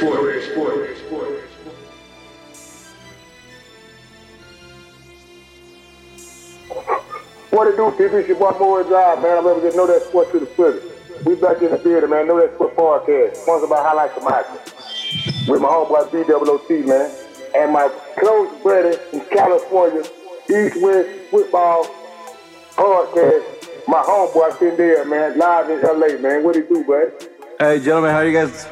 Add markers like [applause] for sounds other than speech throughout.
sport, sport, sport. What it do, people? It's your boy Moore Drive, man. I love to get know that sport to the fullest. We back in the theater, man. Know that sport podcast. Sponsored by Highlights of Michael. With my homeboy BWOT, man. And my close buddy in California, East West Football Podcast. My homeboy sitting there, man. Live in LA, man. What it do, bud? Hey, gentlemen, how you guys?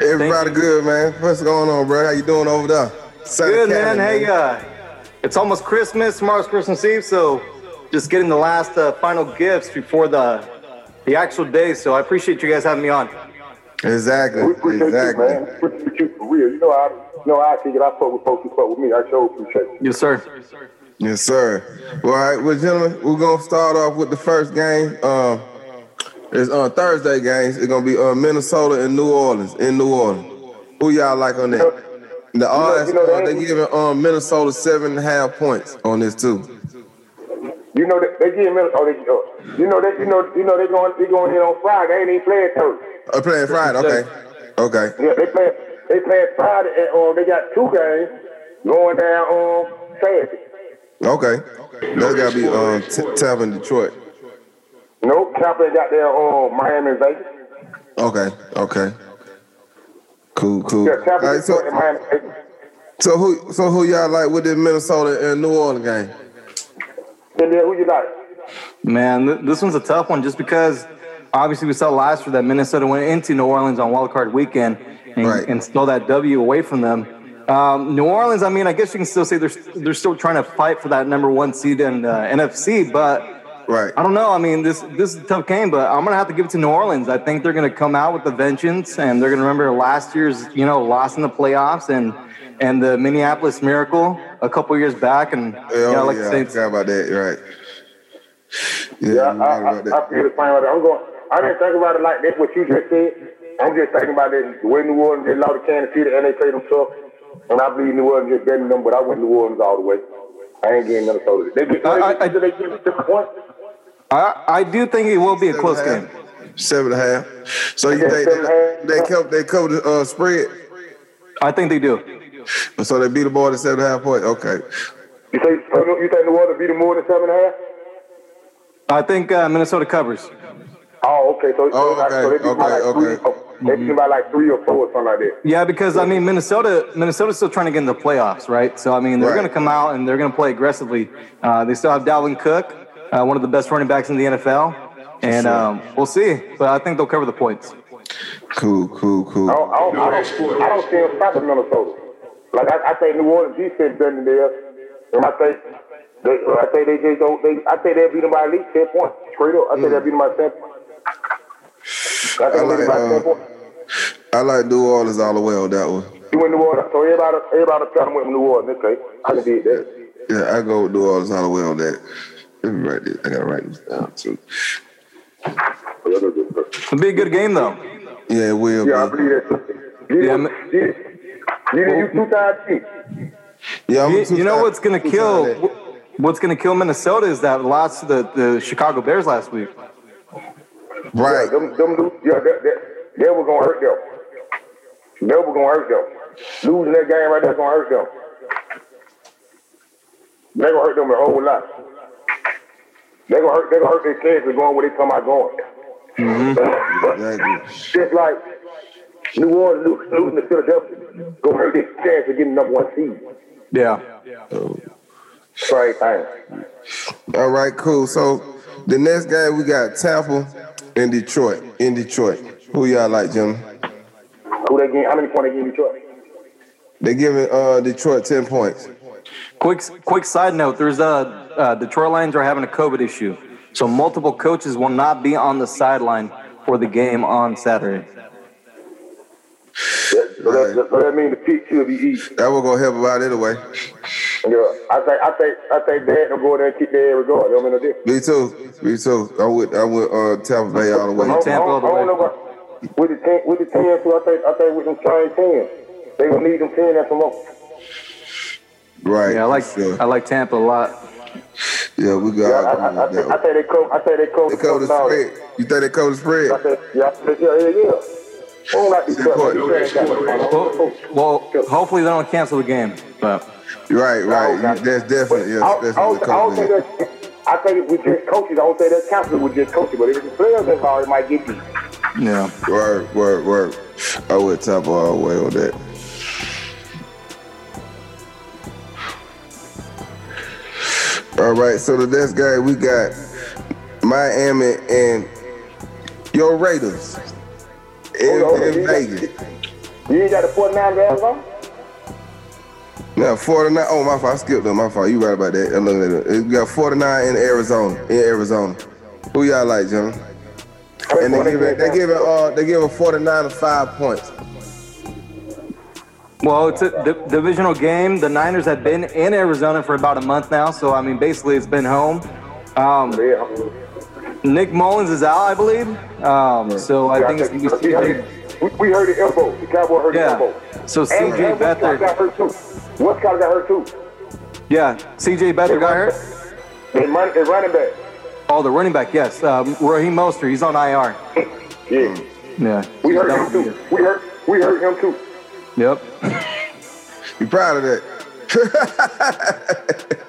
Everybody good, man. What's going on, bro? How you doing over there? Sunny Good, Cali, man. Hey, uh, it's almost Christmas. Tomorrow's Christmas Eve, so just getting the last uh, final gifts before the the actual day. So I appreciate you guys having me on. Exactly. We appreciate Exactly. you, man. We appreciate you for real. You know how, you know I think it. I fuck with folks who fuck with me. I sure appreciate you. Yes, sir. Yes, sir. Well, all right, well, gentlemen, we're gonna start off with the first game. Um, it's on Thursday games. It's gonna be uh, Minnesota and New Orleans in New Orleans. Who y'all like on that? The odds you know, uh, they- they giving um, Minnesota seven and a half points on this too. You know that they give me. Oh, they, oh, you know that you know you know they going they going in on Friday. They ain't even playing Thursday. Uh, playing Friday. Okay. Okay. Yeah, they play they play Friday and um they got two games going down on Saturday. Okay. That's gotta be um, Tampa and Detroit. Nope, Tampa got their um Miami and Vegas. Okay. Okay. Cool. Cool. Yeah, All Tampa right, Detroit and so, Miami. Vegas. so who so who y'all like with the Minnesota and New Orleans game? And then who you like? Man, th- this one's a tough one just because obviously we saw last year that Minnesota went into New Orleans on Wild Card Weekend and, Right. and stole that W away from them. Um, New Orleans, I mean, I guess you can still say they're they're still trying to fight for that number one seed in uh, NFC, but Right. I don't know. I mean, this this is a tough game, but I'm gonna have to give it to New Orleans. I think they're gonna come out with a vengeance, and they're gonna remember last year's you know loss in the playoffs and and the Minneapolis Miracle a couple years back, and Yeah, oh, you know, oh, like yeah, the I Saints. forgot about that. Right. Yeah, Yeah, I, I, I. I feel the same way. I'm going. I didn't think about it like that. What you just said. I'm just thinking about it. The way New Orleans just lost to Kansas City and they played them tough. And I believe New Orleans just getting them, but I went New Orleans all the way. I ain't getting Minnesota. They get. I- I- they, they, they get different points. I, I do think it will be a Seven close and game. Seven and a half. So you think seven they, half. they cover they cover the uh, spread? I think they do. So they beat the ball to seven and a half point. Okay. You say you think New Orleans beat them more than seven and a half? I think uh, Minnesota covers. Oh, okay. So, Oh, so, like, so they okay, beat by like okay, three. okay. oh, They beat them by like three or four or something like that. Yeah, because I mean Minnesota Minnesota's still trying to get in the playoffs, right? So I mean they're Right. going to come out and they're going to play aggressively. Uh, they still have Dalvin Cook, uh, one of the best running backs in the NFL, and um, we'll see. But I think they'll cover the points. Cool, cool, cool. I don't, I don't, I don't, I don't see them stopping Minnesota. Like I, I think New Orleans defense better than theirs, and I think they, I think they just don't. They, I think they'll beat them by at least ten points. Straight up, I think they'll beat them by ten. points. I I they'll beat them like, by ten uh, points. I like New Orleans all the way on that one. You went New Orleans, so everybody, everybody trying to win New Orleans. Okay, I can do that. Yeah, I go with New Orleans all the way on that. Let me write this. I gotta write this down too. It'll be a good game though. Yeah, it will Yeah, I be. believe that. You, Yeah, yeah, ma- you, you, you two times cheap. Yeah, I'm You, you know what's going to kill what's going to kill Minnesota is that loss to the, the Chicago Bears last week. Right. Yeah, them, them, yeah, that, that, that was gonna hurt them. They were gonna hurt them. Losing that game right there gonna hurt them. They gonna hurt them a whole lot. They gonna hurt. They gonna hurt their chances of going where they come out going. [laughs] Exactly. Just like New Orleans lo- losing to Philadelphia, gonna hurt their chance of getting number one seed. Yeah. Same thing. All right, cool. So the next game we got Tampa and Detroit. In Detroit. Who y'all like, gentlemen? Who they getting? How many points they getting Detroit? They giving uh, Detroit ten points. Quick, quick side note: There's a uh, Detroit Lions are having a COVID issue, so multiple coaches will not be on the sideline for the game on Saturday. That, so, that, so that means the peak should be easy. That will gonna help them out anyway. Yeah, I think I think I think Dad will go there and keep their air regard. Don't mean no difference. Me too. Me too. I'm with I'm with uh, Tampa Bay all the way. I don't, I Tampa all don't, the I don't way. know what with the ten with the ten too. I think I think with them trying ten, they gonna need them ten and some more. Right. Yeah, I like Sure. I like Tampa a lot. Yeah, we got. Yeah, I, I, I, think, I think they cover. I think they cover. They cover the spread. You think they cover the spread? yeah, I think- yeah, yeah, yeah. don't like these well, well, hopefully they don't cancel the game. But right, right. That's definitely yes. I, That's I, don't, I don't think that's. I think with just coaches, I don't say that's canceled with just coaches, but if the players that's hard, it might get beat. Yeah. Word, word, word. I would top all the way on that. All right, so the next game we got Miami and your Raiders in, on, in you Vegas. You ain't got the 49 to Arizona? Now 49. Oh my fault. I skipped them. My fault. You right about that. I'm looking at it. We got 49 in Arizona. In Arizona. Who y'all like, John? And they give it. They give it. Uh, they give it 49 to five points. Well, it's a di- divisional game. The Niners have been in Arizona for about a month now, so I mean, basically, it's been home. Um. Nick Mullens is out, I believe. Um, so I think it's gonna be we, heard, CJ. we, heard the elbow. The Cowboy heard the Yeah. elbow. So CJ and Westcott got Beathard. hurt too. Westcott got hurt too. Yeah, CJ Beathard got hurt. They run, they running back. Oh, the running back, yes. Um, Raheem Mostert, he's on IR. Yeah. Yeah. We heard him too. We heard, we heard him too. Yep. You proud of that? [laughs]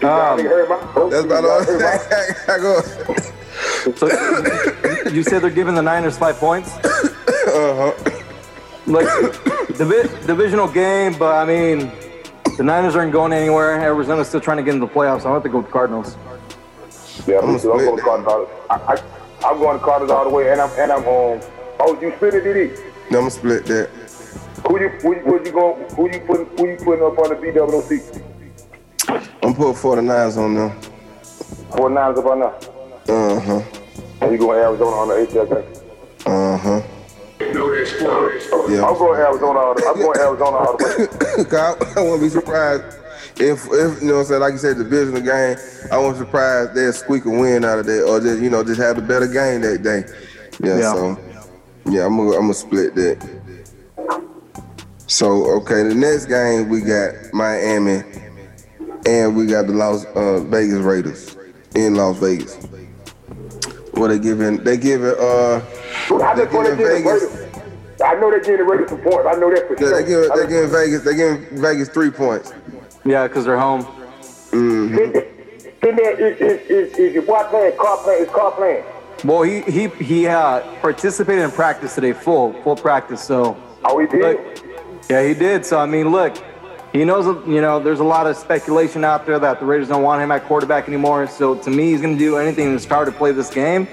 Um, Nigga heard my- That's about all. [laughs] I go. So you said they're giving the Niners five points? Uh huh. Like divi- divisional game, but I mean, the Niners aren't going anywhere. Arizona's still trying to get into the playoffs. So I have to go with the Cardinals. Yeah, I'm me too. I'm split going to Cardinals. I, I, I'm going to Cardinals all the way, and I'm and I'm um. Oh, you split it, did he? I'm gonna split that. Who you who you, who you going? Who you putting? Who you putting up on the BWC? I'm putting 49s on them. Four nines up on now. Uh huh. And you going Arizona on the ATL game? Uh huh. Yeah. I'm going Arizona. All the, I'm going Arizona all the way. [laughs] Cause I, [laughs] I wouldn't be surprised if, if you know what I'm saying, like you said, the divisional game, I wasn't surprised they'll squeak a win out of that or just, you know, just have a better game that day. Yeah, Yeah. so yeah, I'm gonna I'm gonna split that. So okay, the next game we got Miami and we got the Las uh, Vegas Raiders in Las Vegas. What they giving they giving uh I they just want to giving Vegas I know they're getting Raiders some points. I know that for yeah, sure. they give I they just- giving Vegas they giving Vegas three points. Yeah, because they're home. Then there is, is, is, is your boy playing? Car playing? Is car playing? Well, he he he uh, participated in practice today, full full practice. So Oh, he did. Look, yeah, he did. So I mean, look, he knows you know there's a lot of speculation out there that the Raiders don't want him at quarterback anymore. So to me, he's going to do anything in his power to play this game.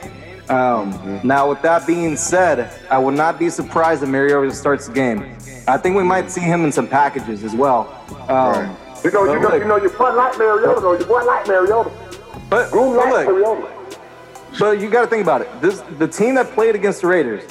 Um, Now, with that being said, I would not be surprised if Mariota starts the game. I think we might see him in some packages as well. Um, You know, you but know, look, you know, your boy like Mariota. though. Your boy like Mariota. but, Groom but like look, Mariota. But you got to think about it. This the team that played against the Raiders,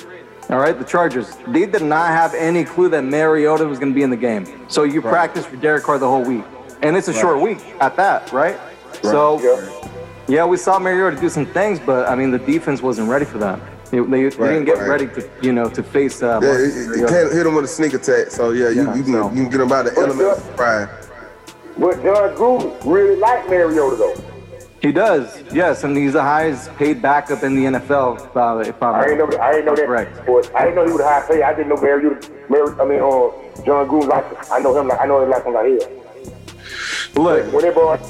all right, the Chargers. They did not have any clue that Mariota was going to be in the game. So you practice for Derek Carr the whole week, and it's a short week at that, right? right. So Yeah. yeah, we saw Mariota do some things, but I mean the defense wasn't ready for that. They, they, they didn't get right. ready to you know to face. Uh, Yeah, you- you can't hit him with a sneak attack. So yeah, you, Yeah, you, can, so- you can get him by the element of surprise. But John Gruden really liked Mariota though. He does, yes, and he's the highest paid backup in the NFL. If, I, if I'm, I ain't know. I ain't know that. Correct. But I didn't know he was high pay. I didn't know Mariota. Mary, I mean, uh, John Gruden like. I know him. Like I know him like him like hell. Look, When they brought,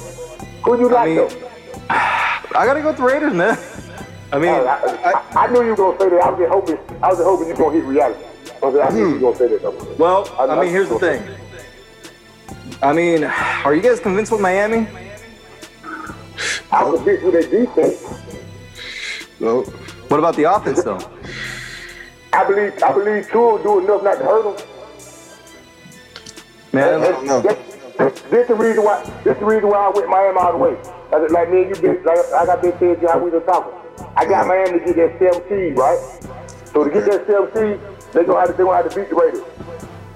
who you like mean, though? [sighs] I gotta go with the Raiders, man. [laughs] I mean, I, I, I, I knew you were gonna say that. I was just hoping. I was just hoping you were gonna hit reality. I, was, I knew you were gonna say that though. Well, I- I mean, here's the thing. I mean, [sighs] are you guys convinced with Miami? I was beat with their defense. No, What about the offense, though? I believe. I believe Tua will do enough not to hurt him. Man, I don't know. This, this the reason why. This the reason why I went Miami all the way. Like, like me and you, been, like I got been telling you how we been talking. I got Miami to get that seven seed, right? So to get that seven seed, they gonna have to they gonna have to beat the Raiders.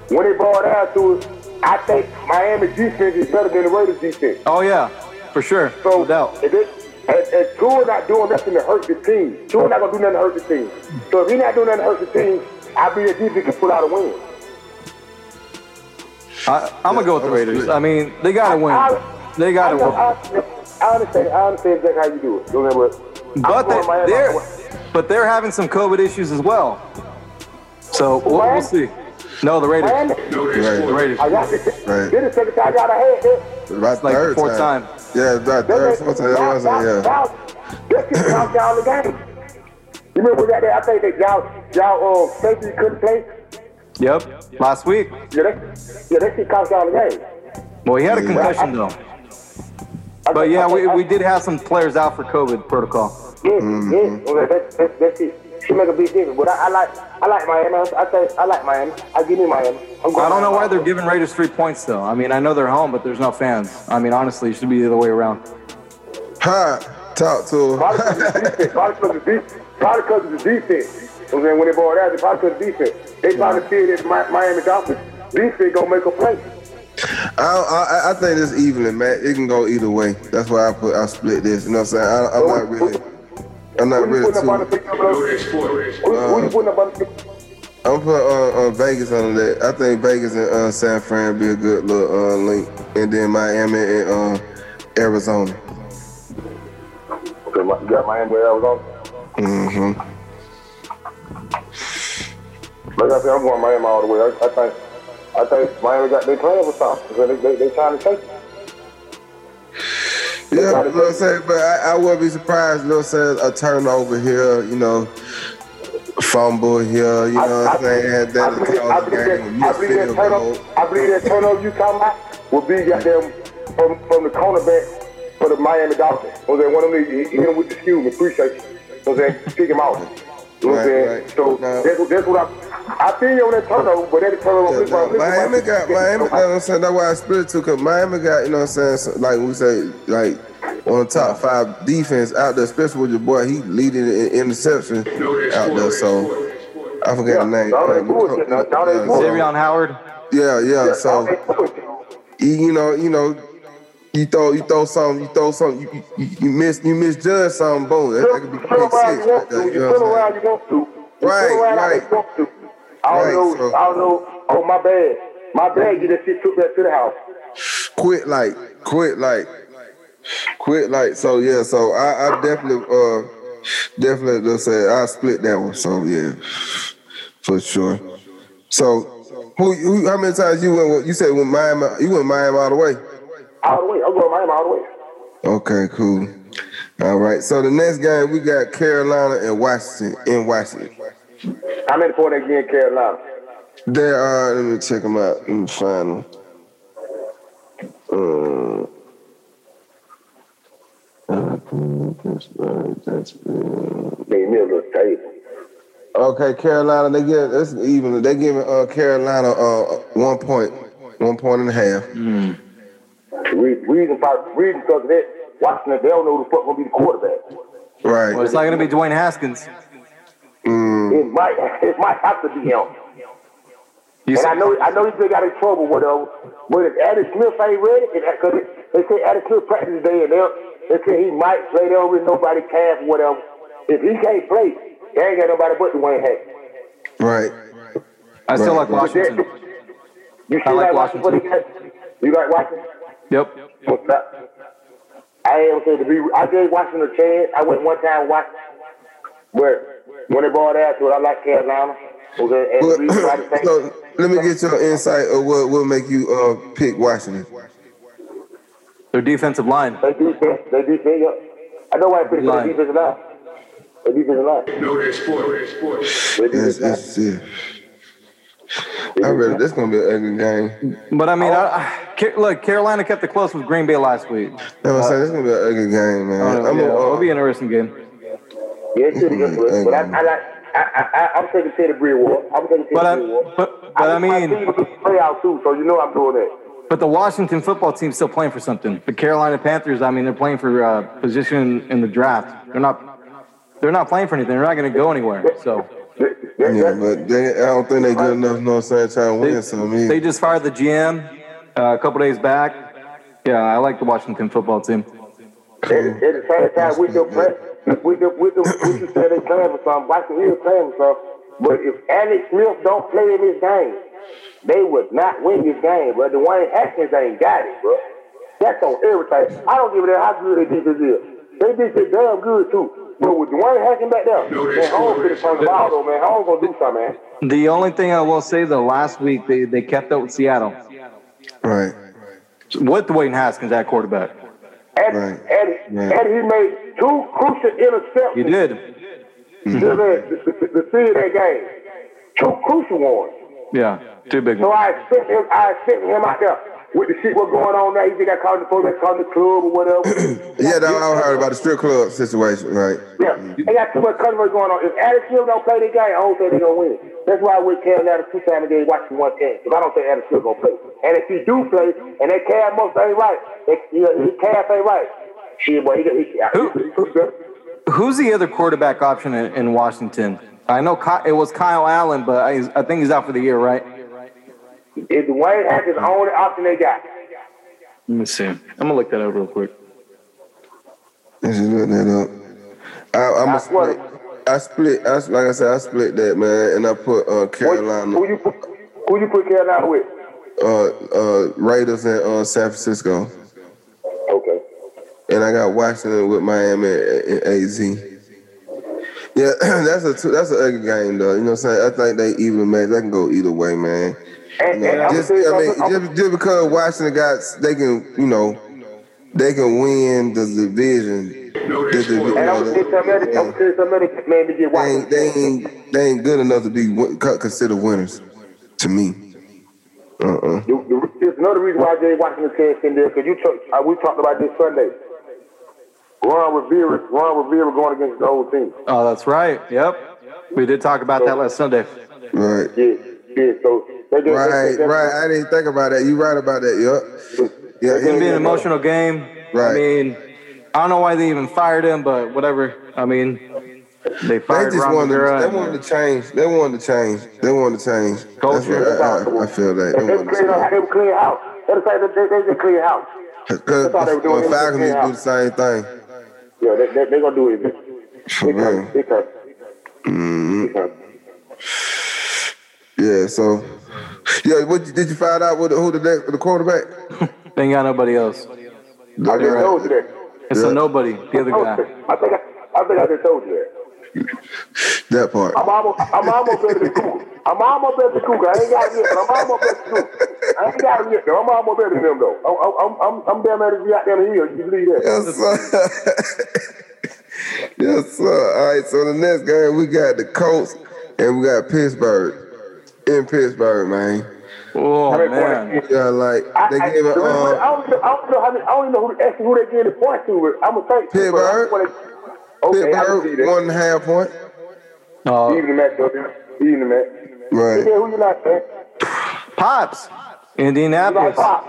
When they brought down to us, I think Miami defense is better than the Raiders defense. oh yeah, for sure, So no doubt. if it, and, and Tua not doing nothing to hurt the team. Tua not gonna do nothing to hurt the team. So if he not doing nothing to hurt the team, I believe the defense can pull out a win. I, I'm gonna go with the I'm Raiders. split. I mean, they gotta win. They gotta I, win. I, I understand. I understand exactly how you do it. Don't worry. But they, they're, but they're having some COVID issues as well. So we'll, we'll see. No, the Raiders. Miami. Right. The Raiders. I got Right. This is the second time y'all done had this. It's about like the third fourth time. Yeah, it's about third, fourth time. That was yeah. That keep count down the game. You remember that day? I think that y'all, y'all, um, safety couldn't play. Yep. Last week. Yeah, they, yeah, they keep count down the game. Well, he had a concussion though. I But yeah, I we, we did have some players out for COVID protocol. Yeah, Mm-hmm. yeah. Well, that's that's that's it. She make a big difference. But I, I like I like Miami. I think I like Miami. I give me Miami. I'm going I don't know why they're giving Raiders three points though. I mean, I know they're home, but there's no fans. I mean, honestly, it should be the other way around. Hi, talk to Probably because the defense. Probably because of the defense. [laughs] Probably because of the defense. You know what I'm saying? When they brought out, they probably because of the defense. They probably see it as Miami Dolphins. Defense gonna make a play. I, I I think it's evening, man. It can go either way. That's why I put I split this. You know what I'm saying? I, I'm not really. I'm not Who you really putting up on the too. pick up? Who, who you putting up on the pick? I'm put uh, uh, Vegas on that. I think Vegas and uh, San Fran be a good little uh, link, and then Miami and uh, Arizona. Okay, you got Miami where I was on. Mm-hmm. Like I said, I'm going Miami all the way. I, I think, I think Miami got they playing for something. They, they, they trying to take. it. Yeah, you know what I'm saying? But I, I would be surprised, you know what I'm saying? A turnover here, you know, fumble here, you know what I'm saying? That I believe, I cause believe that. I believe that turnover, I believe that turnover you talking about will be goddamn from from the cornerback for the Miami Dolphins. You know what I'm saying? One of them, hit him with the skew, appreciate you. You know what I'm saying? Kick him out. You know what I'm saying? right. So Now- that's, what- that's what I, I feel you on that turnover, but that turnover. Yeah, no, Miami got Miami. You know what I'm saying? That's why I split it too. Cause Miami got you know what I'm saying. So, like we say, like on the top five defense out there, especially with your boy. He leading in interception out there. So I forget Yeah, the name. all that bullshit now. All that yeah, bullshit. so- Xavien Howard. Yeah, yeah. Yeah, So you, you know, you know, you throw, you throw something, you throw something, you, you, you miss, you misjudge something. Boom, that, that could be six. you Right there, you You know turn what I'm around you want to. You Right, right. you want to. I don't Right, know. so- I don't know. Oh my bad. My bad. Get that shit took back to the house. quit like quit like quit like so yeah so i i definitely uh definitely just say i split that one so yeah for sure so who, who how many times you went you said with miami you went miami all the way All the way. I'm going Miami all the way. okay cool all right so the next game we got carolina and washington in washington I'm in for that again, Carolina. there are let me check them out let me find them uh, Made me a little taste. Okay, Carolina, they get that's even. They giving uh, Carolina uh, one point, one point and a half. Reason, reason, for- reason because of that, Washington, they don't know who the fuck gonna be the quarterback. Right. Well, it's not going to be Dwayne Haskins. Mm, It might, [laughs] it might have to be him. You And I know, I know he's been got in trouble with them. But if Adam Smith ain't ready, because they say Adam Smith practice today, and they'll, they say he might play. They don't really nobody cast whatever. If he can't play, they ain't got nobody but Dwayne Haskins. right. I still Right. like Washington. You I still like like Washington for the game? You like Washington? Yep. What's that? I ain't gonna be. I gave Washington a chance. I went one time watch, but when it brought out to it, I like Carolina. Okay, and Well, the reason why the [coughs] thing- so let me get your insight of what will make you uh, pick Washington. Their defensive line. They defense, they defense. Yeah. I know why I put it for Line. the defensive line. The defensive line. Know that sport, know that sport. The That's, defensive line. that's it. I read this gonna be an ugly game. But I mean, I, I, look, Carolina kept it close with Green Bay last week. No, I'm saying this gonna be an ugly game, man. Uh, I'm yeah, a, it'll uh, be an interesting game. Yeah, it's pretty good. Mm, But I, I like. I, I, I, I'm taking Teddy Bridgewater. I'm taking Teddy But I- Bridgewater. but- but I think my mean- team play out too, so you know I'm doing that. But the Washington football team's still playing for something. The Carolina Panthers, I mean, they're playing for uh, position in the draft. They're not. They're not playing for anything. They're not going to go anywhere. So That- that- yeah, that- but they, I don't think they good enough. You know what I'm saying? Trying to they, win something. they just fired the GM uh, a couple days back. Yeah, I like the Washington football team. At, at the same time, with the play, with the with the with you said they playing for something, Washington is playing for something. But if Alex Smith don't play in this game, they would not win this game, But bro. Dwayne Haskins ain't got it, bro. That's on everything. I don't give a damn how good their defense is. They defense damn good too. But with Dwayne Haskins back there, No, man, that's Holmes could have turned the ball though, man. Holmes gonna do something, man. The only thing I will say, though, last week they, they kept up with Seattle Right. with Dwayne Haskins at quarterback. And, Right. and, Right. and he made two crucial interceptions He did. to, the, to, to, to see that game. Two crucial ones. Yeah, two big So ones. I expect him, I expect him out there with the shit what's going on now. He think I called the police, called the club or whatever. [clears throat] Yeah, that I heard about the strip club situation, right? Yeah, they got too much controversy going on. If Adam Silver don't play the game, I don't think they're gonna win. That's why I would Carolina two times a day watching one game. Because I don't think Adam Silver gonna play. And if he do play, and they calf most ain't right, they, you know, his calf ain't right. Shit, boy, he, he, he, he, Who's the other quarterback option in, in Washington? I know Ky- it was Kyle Allen, but I, I think he's out for the year, right? If Dwayne Haskins the only option they got. Let me see. I'm gonna look that up real quick. Let's just look that up. I, I'm I a swear. split. I split. I, like I said, I split that man, and I put uh, What- Carolina, Who you put? Who you put Carolina with? uh, uh, Raiders, and uh, San Francisco, Okay. and I got Washington with Miami and AZ. Yeah, [clears throat] that's a that's an ugly game though. You know what I'm saying? I think they even match. They can go either way, man. And, and I'm just, I mean, I'm- just, just because Washington got, they can, you know, they can win the division. The divi- you and I'm know, gonna tell you something else. I'm gonna tell you something else, man, to get they Washington. ain't, they ain't, they ain't good enough to be considered winners, to me. Uh-uh. The- the- There's another reason why I gave Washington chance in there because you talk, uh, we talked about this Sunday. Ron Rivera, Ron Rivera going against the old team. Oh, that's right. Yep. We did talk about that last Sunday. Right. Yeah, yeah. So they get Right, right. I didn't think about that. You right about that, yup. Yeah, It's gonna be an yeah. emotional game. Right. I mean, I don't know why they even fired him, but whatever. I mean, they fired They fired just Ron wanted, Rivera. they wanted to change. They wanted to change. They wanted to change. That's what I, I, I feel that. They They to clean up, change. they clean house. That's the they, they, they just clean house. Because all they were doing. the uh, Falcons to do the same thing. Yeah, they they, they gonna do it. For They come, real. they mm-hmm come. Mhm. They come. Yeah, so yeah, what did you find out what, who the next, the quarterback? [laughs] They ain't got nobody else. I just right. told you that. It's Yeah. a nobody. The other guy. I think I, I think I just told you that. That part. I'm almost, I'm almost better than Cougar. I'm almost better than Cougar. I ain't got him yet, but I'm almost better than Cougar. I ain't got him yet, though. I'm almost better than them, though. I'm, I'm, I'm, I'm damn ready to be out there in the hill. You believe that? Yes, sir. [laughs] yes, sir. All right, so the next game we got the Colts and we got Pittsburgh in Pittsburgh, man. Oh man. Yeah, like I, they I, gave it. the reason- I Um, don't, know- I don't know how many, I don't even know who, actually who they gave the points to. But I'm gonna think. Pittsburgh. Okay, I can see Pittsburgh one and a half point. Oh, Even the match, though. Even the match. Right. Yeah, who you like, man? Pops. Indianapolis. like Pop?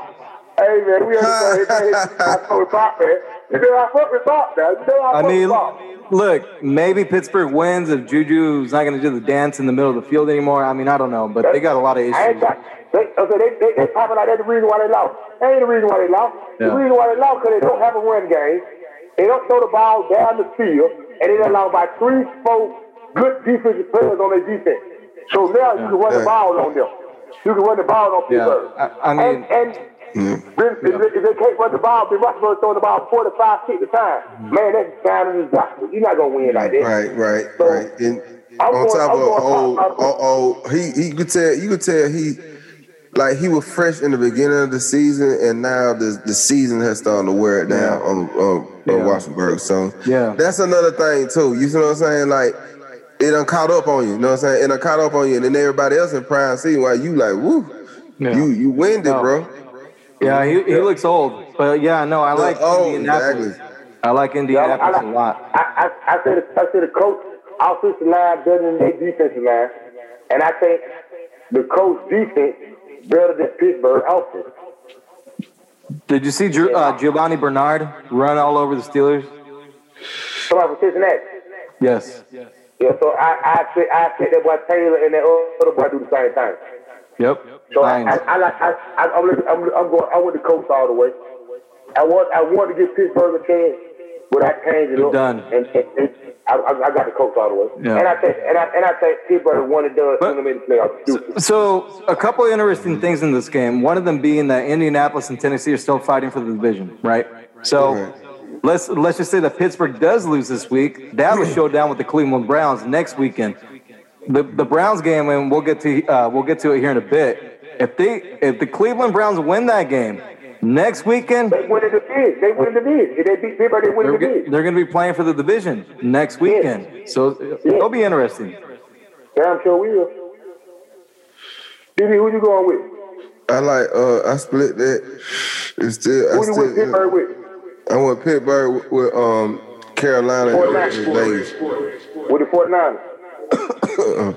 Hey, man, we understand. Hey, I fuck with Pop, man. You I fuck with Pop, man. You I I mean, look, maybe Pittsburgh wins if Juju's not going to do the dance in the middle of the field anymore. I mean, I don't know, but they got a lot of issues. got. They, okay, they, they, they popping out. That's the reason why they lost. That ain't the reason why they lost. The reason why they lost because they don't have a run game. They don't throw the ball down the field, and they allow by three, four good defensive players on their defense. So now you can run the ball on them. You can run the ball on Yeah. Pittsburgh. I- I mean- and, and then, if, they, if they can't run the ball, then Rushmore throwing the ball 45, 60 times. Mm-hmm. Man, that's sounding as gospel. You're not gonna win like that. Right, right, So, right. And I'm on going- top I'm of going old, top- I'm- old, old, he he could tell you could tell he like he was fresh in the beginning of the season, and now the the season has started to wear it down Yeah. on on, Yeah. on Washington. So Yeah. that's another thing too. You see what I'm saying? Like it done caught up on you. You know what I'm saying? It done caught up on you, and then everybody else in prime season while you like, woo, Yeah. you you winded, No. bro. Yeah, he, he looks old, but yeah, no, I like old, Indianapolis. exactly. I like Indianapolis a lot. I, I, I said I said the coach offensive line better than their defensive line, and I think the coach defense better than Pittsburgh offense. Did you see Drew, uh, Giovani Bernard run all over the Steelers? So I was Cincinnati. Yes. yes. Yeah, so I I said I said that boy Taylor and that other boy do the same thing. Yep. So I. I, I I, I I'm, I'm I'm going I went the coach all the way. I want I want to give Pittsburgh a chance, but I changed it up. Done. And, and, and I, I, I got the coach all the way. Yeah. And I think and I and I think Pittsburgh won and done But- soon in the playoffs. So, a couple of interesting things in this game. One of them being that Indianapolis and Tennessee are still fighting for the division, right? So, Right. let's let's just say that Pittsburgh does lose this week. They have a showdown with the Cleveland Browns next weekend. the the Browns game, and we'll get to uh, we'll get to it here in a bit. If they if the Cleveland Browns win that game next weekend, They win the division. They win the division. If they beat Pittsburgh, they win the they're, division. they're going to be playing for the division next weekend. So it'll be interesting. Damn sure we will. Jimmy, who you going with? I like uh I split that. It's still I Who you with Pittsburgh with? I went Pittsburgh with, with um Carolina Fort and Vegas. With the 49ers.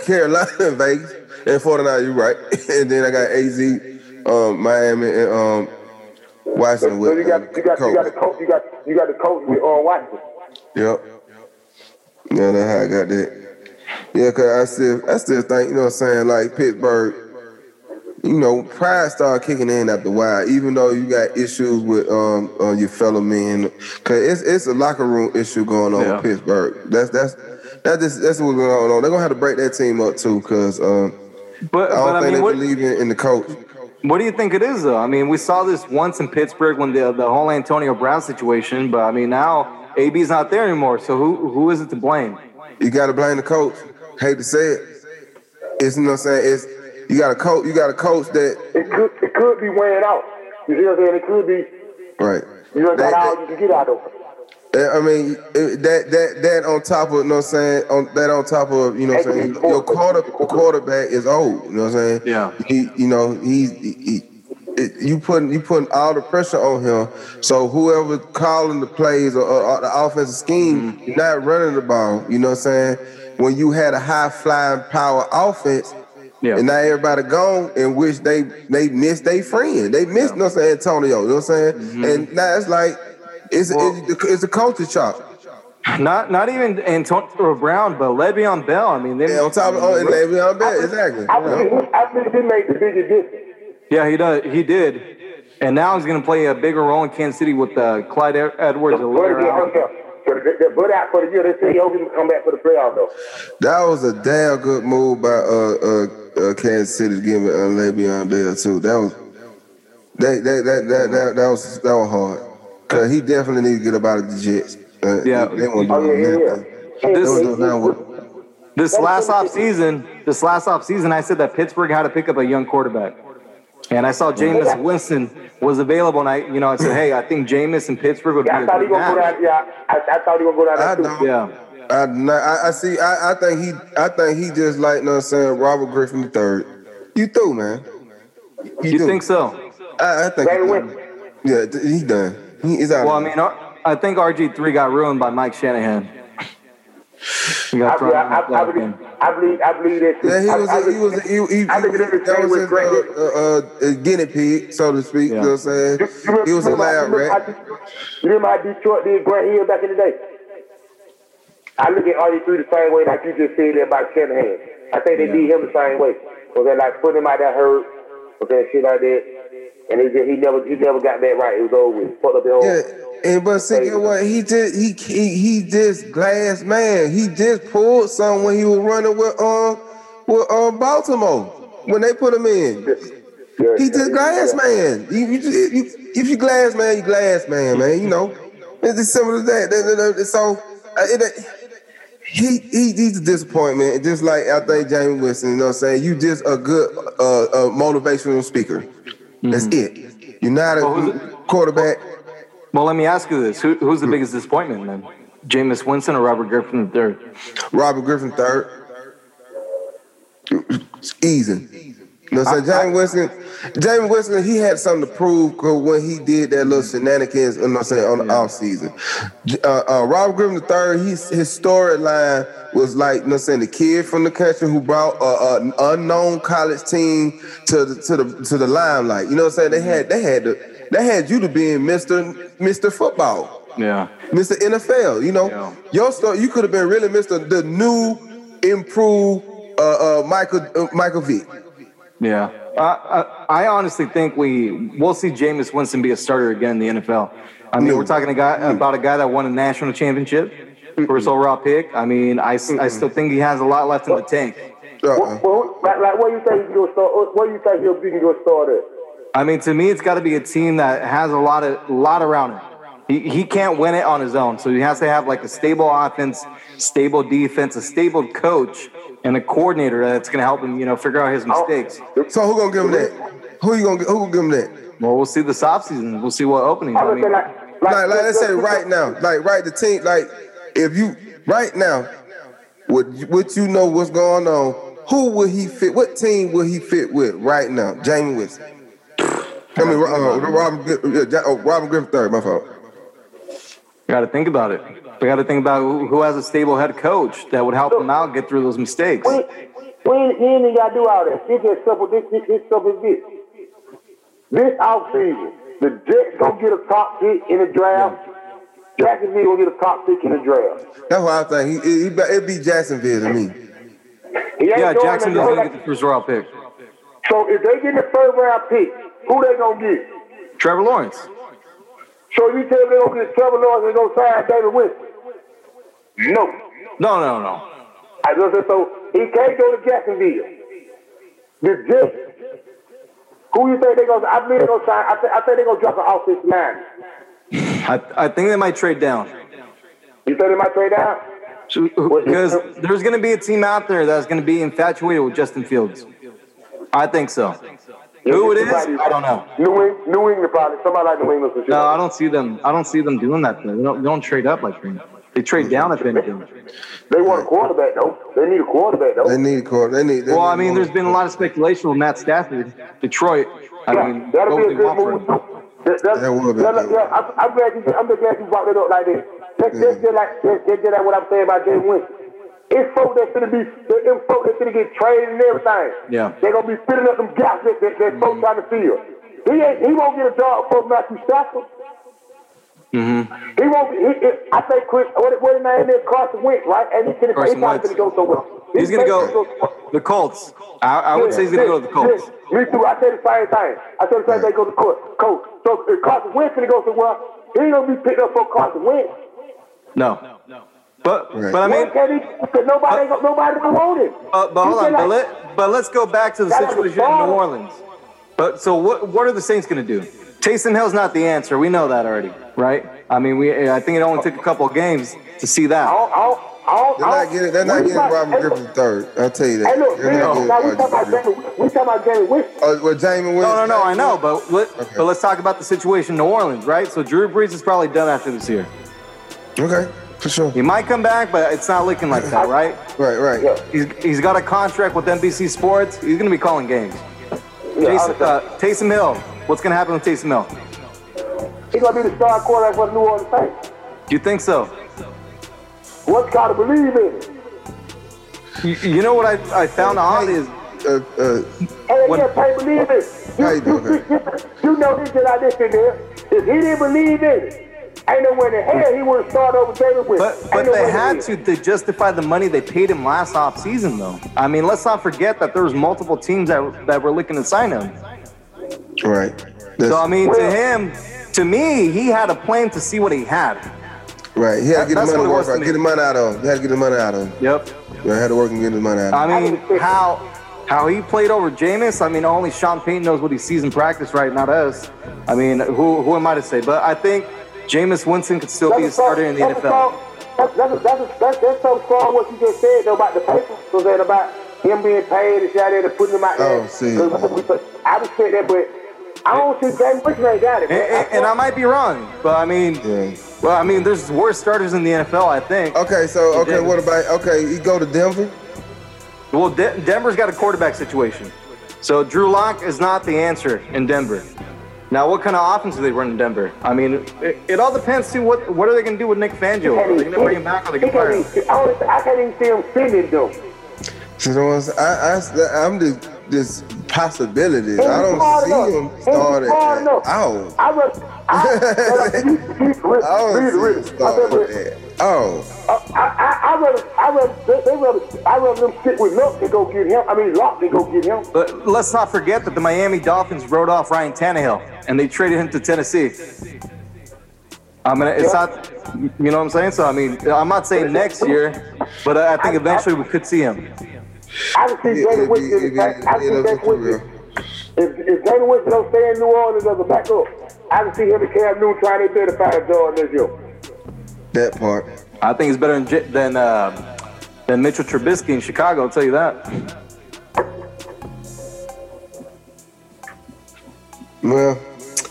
[coughs] Carolina and Vegas and 49, you're right. [laughs] and then I got AZ, um, Miami and um Washington So with you got uh, you got you got the coach you got you got the coach with uh, Washington. Yep. Yeah, that's how I got that. Yeah, cause I still I still think, you know what I'm saying, like Pittsburgh, you know, pride started kicking in after a while, even though you got issues with um uh, your fellow men. Cause it's it's a locker room issue going on Yeah. with Pittsburgh. That's that's that's just that's what's going on. They're gonna have to break that team up too, cause um But I don't but I think mean, they what, believe in, in the coach. what do you think it is though? I mean, we saw this once in Pittsburgh when the the whole Antonio Brown situation, but I mean now AB's not there anymore. So who who is it to blame? You gotta blame the coach. Hate to say it. It's you know what I'm saying, it's you got a coach you got a coach that It could it could be weighing out. You see what I'm saying? It could be right. you know That- got all you can get out of it. Yeah, I mean that that that on top of you know what I'm saying on that on top of you know what I'm saying your quarter quarterback is old. You know what I'm saying? Yeah. He you know he's he, he, you putting you putting all the pressure on him. So whoever calling the plays or, or the offensive scheme, Mm-hmm. you're not running the ball. You know what I'm saying? When you had a high flying power offense. Yeah. And now everybody gone and wish they they missed their friend. They missed, you know what I'm saying, Antonio. You know what I'm saying? Mm-hmm. And now it's like it's it's, it's a culture shock. Not not even Antonio Brown, but Le'Veon Bell. I mean, they, Yeah, on top of oh, and Le'Veon Bell, exactly. I think I think he made the biggest difference. yeah, he does. He did, and now he's going to play a bigger role in Kansas City with uh, Clyde Edwards. But yeah, but they- they put out for the year. They say he hoping to come back for the playoffs though. That was a damn good move by uh uh, uh Kansas City giving give it uh, Le'Veon Bell too. That was that that that that that, that was that was hard. Cause he definitely need to get up out of the Jets. Uh, Yeah. they won't Oh do yeah, yeah, yeah. nothing. Hey, They This- do nothing This last off season, this last off season, I said that Pittsburgh had to pick up a young quarterback, and I saw Jameis Winston was available, and I, you know, I said, hey, I think Jameis in Pittsburgh would be Yeah, a I thought he good gonna go match. down. Yeah, I, I thought he gonna go down I there too. don't. Yeah, I, not- I, I see. I, I think he. I think he just like, you know what I'm saying, Robert Griffin III. You through, man. you do. think so? I, I think. They he done. Yeah, th- he done. He is out. Well, I mean, I- I think RG three got ruined by Mike Shanahan. He got I, thrown I, the I, I, believe, game. I believe, I believe that. yeah, he I- was. I, a, he was. A, he, he, I think it is the that was with his Greg Hill. uh, uh, uh, guinea pig, so to speak. You know what I'm saying? You remember- He was a you remember lab how- rat. You remember how Detroit did Grant Hill back in the day? I look at RG3 the same way like you just said about Shanahan. I think they Yeah. did him the same way. So they're like putting him out there hurt, okay, shit like that. And he just, he never he never got that right. It was over with. Fucked up the whole. Yeah, and but see get what he did? he he he just glass man. He just pulled some when he was running with um with um Baltimore when they put him in. He just glass man. You, you, you, if you glass man, you glass man, man. You know, it's as simple as that. So uh, it, he, he he's a disappointment. Just like I think James Winston, you know what I'm saying? You just a good uh, uh motivational speaker. That's mm-hmm. it. You're not a Well, who's good quarterback. Well, let me ask you this: Who, Who's the hmm. biggest disappointment then? Jameis Winston or Robert Griffin III? Robert Griffin third. Easy. You know what I'm saying? James Winston, James Winston, he had something to prove 'cause when he did that little shenanigans, you know I'm saying, on the off season. Uh, uh, Robert Griffin III, he's, his storyline was like, you know I'm saying, the kid from the country who brought an unknown college team to the to the to the limelight. You know what I'm saying? They had they had to, they had you to being Mr. Mr. Football. Yeah. Mr. NFL. You know, Yeah. your story. You could have been really Mr. the new, improved uh, uh, Michael uh, Michael Vick. Yeah, I, I, uh, uh, I honestly think we we'll see Jameis Winston be a starter again in the NFL. I mean, No. we're talking a guy, mm. about a guy that won a national championship, first overall pick. I mean, I I still think he has a lot left in the tank. Uh-uh. What, what, like, like, what you think you can go start? What do you think he'll be can go start? I mean, to me, it's got to be a team that has a lot of lot around him. He, he can't win it on his own, so he has to have like a stable offense, stable defense, a stable coach, and a coordinator that's going to help him, you know, figure out his mistakes. So who gonna give him that? Who you gonna who gonna give him that? Well, we'll see this offseason. We'll see what openings. I'm I looking mean, like, Like, like let's say right now, like right the team, like if you right now, what what you know what's going on, who will he fit? What team will he fit with right now? Jamie Winston. I mean, uh, Robin, uh, oh, Robin Griffin third. My fault. got to think about it. We got to think about who, who has a stable head coach that would help him out get through those mistakes. we, we, ain't- you ain't even gotta do all that. It's just simple. This, this, this stuff is this. This offseason, the Jets gonna get a top pick in the draft. Jacksonville gonna get a top pick in the draft. That's what I think. He, he, he it be Jacksonville to me. Yeah, doing Jacksonville's going to get the first round pick. So if they get the first round pick, who they gonna get? Trevor Lawrence. So you tell me they gonna get Trevor Lawrence and go sign David Winston? No. No, no, no. I just said so he can't go to Jacksonville. The Jets. Who you think they gonna? I believe they gonna sign. I, th- I think they gonna drop an offensive line. I, I think they might trade down. You think they might trade down? Because there's going to be a team out there that's going to be infatuated with Justin Fields. I think so. Who it is, I don't know. New, Eng- New England probably. Somebody like New England. No, I don't see them. I don't see them doing that. Though. They don't. They don't trade up like that. They trade down if anything. They want a quarterback though. They need a quarterback though. They need a court. They need. They Well, I mean, there's been a lot of speculation with Matt Stafford, Detroit. I Yeah, mean, that'll be a good move. That, that, That would be that- good. yeah, I'm, I'm glad you. I'm just glad you brought it up like this. That's that's just like that's just like what I'm saying about Jay Winston. It's folks that's gonna be, them folks that's gonna get traded and everything. Yeah. They're gonna be filling up them gaps that, that, that folks mm-hmm. trying to fill. He ain't, he won't get a job for Matthew Stafford. He won't. Be, he, he, I think Chris. What what his name is? Carson Wentz, right? And he's gonna, Carson he's probably Wentz. gonna go somewhere. He's gonna go the Colts. I, I would say he's gonna go to the Colts. Me too. I said the same thing. I said the same thing. Go to court. Coach. So if Carson Wentz gonna go somewhere, he ain't gonna be picked up for Carson Wentz. No. But Right. but I mean, Why can't he? Nobody, ain't gonna- nobody want him. Uh, but hold on, feel but, let, but let's go back to the situation in. New Orleans. But so what? What are the Saints going to do? Taysom Hill's not the answer. We know that already, right? I mean, we. I think it only took a couple of games to see that. don't, I don't, I don't, They're not getting. They're not getting talk- Robert hey, Griffin third. I'll tell you that. Hey, look, They're man, not now we getting talking about Griffin. Jamie. We talking about Jamie Winston. Oh, well, Jamie No, Winston. no, no. I know, but let, Okay. but let's talk about the situation in New Orleans, right? So Drew Brees is probably done after this year. Okay, for sure. He might come back, but it's not looking like that, right? [laughs] Right, right. Yeah. He's, he's got a contract with NBC Sports. He's going to be calling games. Yeah, I Jason, uh, Taysom Hill. What's going to happen with Taysom Hill? He's gonna be the star quarterback for the New Orleans Saints. Do you think so? What's got to believe in it? You, you know what I, I found odd is Uh, uh, Hey, When- yeah, pay believe it. You, How you you, doing? you, you know this shit like this in there. If he didn't believe in it, ain't no way in the hell he would have started over David with. But Ain't but no they had to to justify the money they paid him last off season though. I mean, let's not forget that there was multiple teams that that were looking to sign him. right. So I That's, mean, to him, to me, he had a plan to see what he had. right. He had to get the money what work out. Get the money out of him. He had to get the money out of him. Yep. Yeah, I had to work and get the money out of him. I mean, how how he played over Jameis. I mean, only Sean Payton knows what he sees in practice, right? Not us. I mean, who who am I to say? But I think Jameis Winston could still be a That's a strong- starter in the that's NFL. strong- That's, that's, that's, that's, that's so strong what you just said though about the papers. So that about him being paid and shit out there to put him out oh, there. Oh, see. I just said that, but I don't see James Winston ain't got it. And, and, and I might be wrong, but I mean, Yeah. well, I mean, there's worse starters in the NFL. I think. Okay, so okay, James. what about okay? You go to Denver. Well, De- Denver's got a quarterback situation. So Drew Lock is not the answer in Denver. Now, what kind of offense do they run in Denver? I mean, it, it all depends too. What what are they going to do with Nick Fangio? Are they going to bring him back or are they He going to fire can't him? even- I don't- I can't even see him fending them. So the ones I, I I'm just this possibilities. He I don't see enough. him starting ain't smart at enough. all. I was, I, I, you, you, really, I don't really, see really. him I said, starting but, at all. uh, I, I, I rather, I rather, they, they rather, I rather them stick with Luck than go get him. I mean, Lock than go get him. But let's not forget that the Miami Dolphins wrote off Ryan Tannehill and they traded him to Tennessee. I mean, it's Yeah. not, you know what I'm saying? So, I mean, I'm not saying next year, but I I think eventually we could see him. I can see Yeah, James Winston. it'd I can see it'd be James too Winston. If, if James Winston don't stay in New Orleans as a backup, I can see him and Cam Newton trying their best to find a job this year. That part. I think it's better than, than uh, than Mitchell Trubisky in Chicago. I'll tell you that. Well,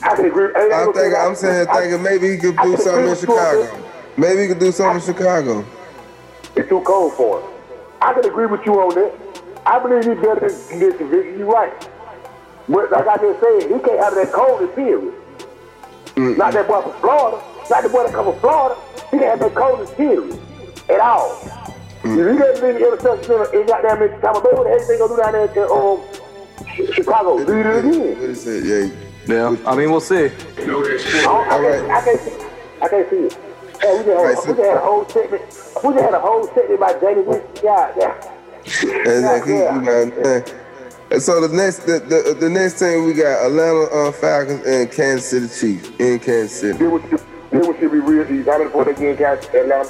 I can agree. I, I'm thinking. I'm saying, thinking maybe he could do something in Chicago. Maybe he could do something in Chicago. It's too cold for him. I can agree with you on that. I believe he's better than this division. You're right. But like I just said, he can't have that cold in period. Mm. Not that boy from Florida. Not the boy that come from Florida. He can't have that cold in period at all. Mm. If he doesn't leave the interception in goddamn in Tampa Bay, what the hell they gonna do down there in um, Chicago? Lead it again. is it? Yeah. Yeah, I mean, we'll see. I, don't- I, All can't, right. I can't see. I can't see it. Hey, we just, had, All right, so- we just had a whole segment. We just had a whole segment by Danny Winston. Yeah, yeah. Exactly. Yeah. You know. And so the next, the, the, the next team we got Atlanta uh, Falcons and Kansas City Chiefs in Kansas City. Then what should, then what should be real easy. How many points they get Atlanta?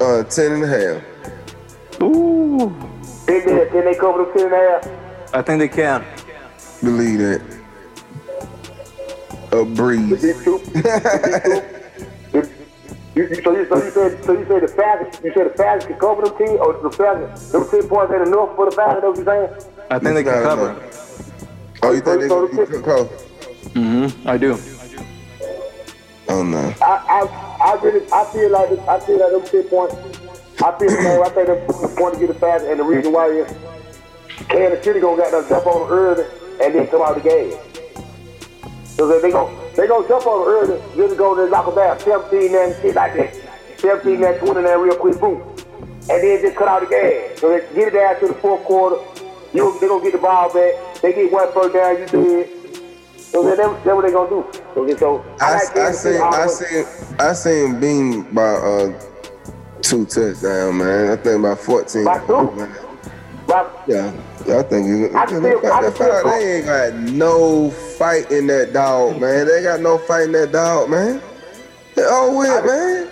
Uh, ten and a half. Ooh, Then they, can they cover the ten and a half? I think they can. Believe that. A breeze. [laughs] You, you, so, you, so you said so you said the Falcons you said the Falcons can cover them team or the Falcons them ten points ain't enough for the Falcons, that what you saying? I think they It's can cover. enough. Oh, you think they So- can so- be close? Mm-hmm. I do. Oh no. I, I, I really, I feel like, it- I feel like them ten points. I feel the same. I think them the point to get the fast, and the reason why is Kansas City gonna get them jump on them early and then come out the game. So they go, they gonna jump on them early, then go to knock them down, 17 and shit like that, 17 and 20 and real quick, boom, and then just cut out the game. So they get it down to the fourth quarter. You, they gonna get the ball back. They get one first down, you do it. So then that's that's what they gonna do. So, so I, like I City seen I seen I seen being by uh two touchdowns, man. I think about fourteen. By two? Man. Yeah, I think it, I feel- that, I feel they ain't got no fight in that dog, mm-hmm. man. They got no fight in that dog, man. They all with, man.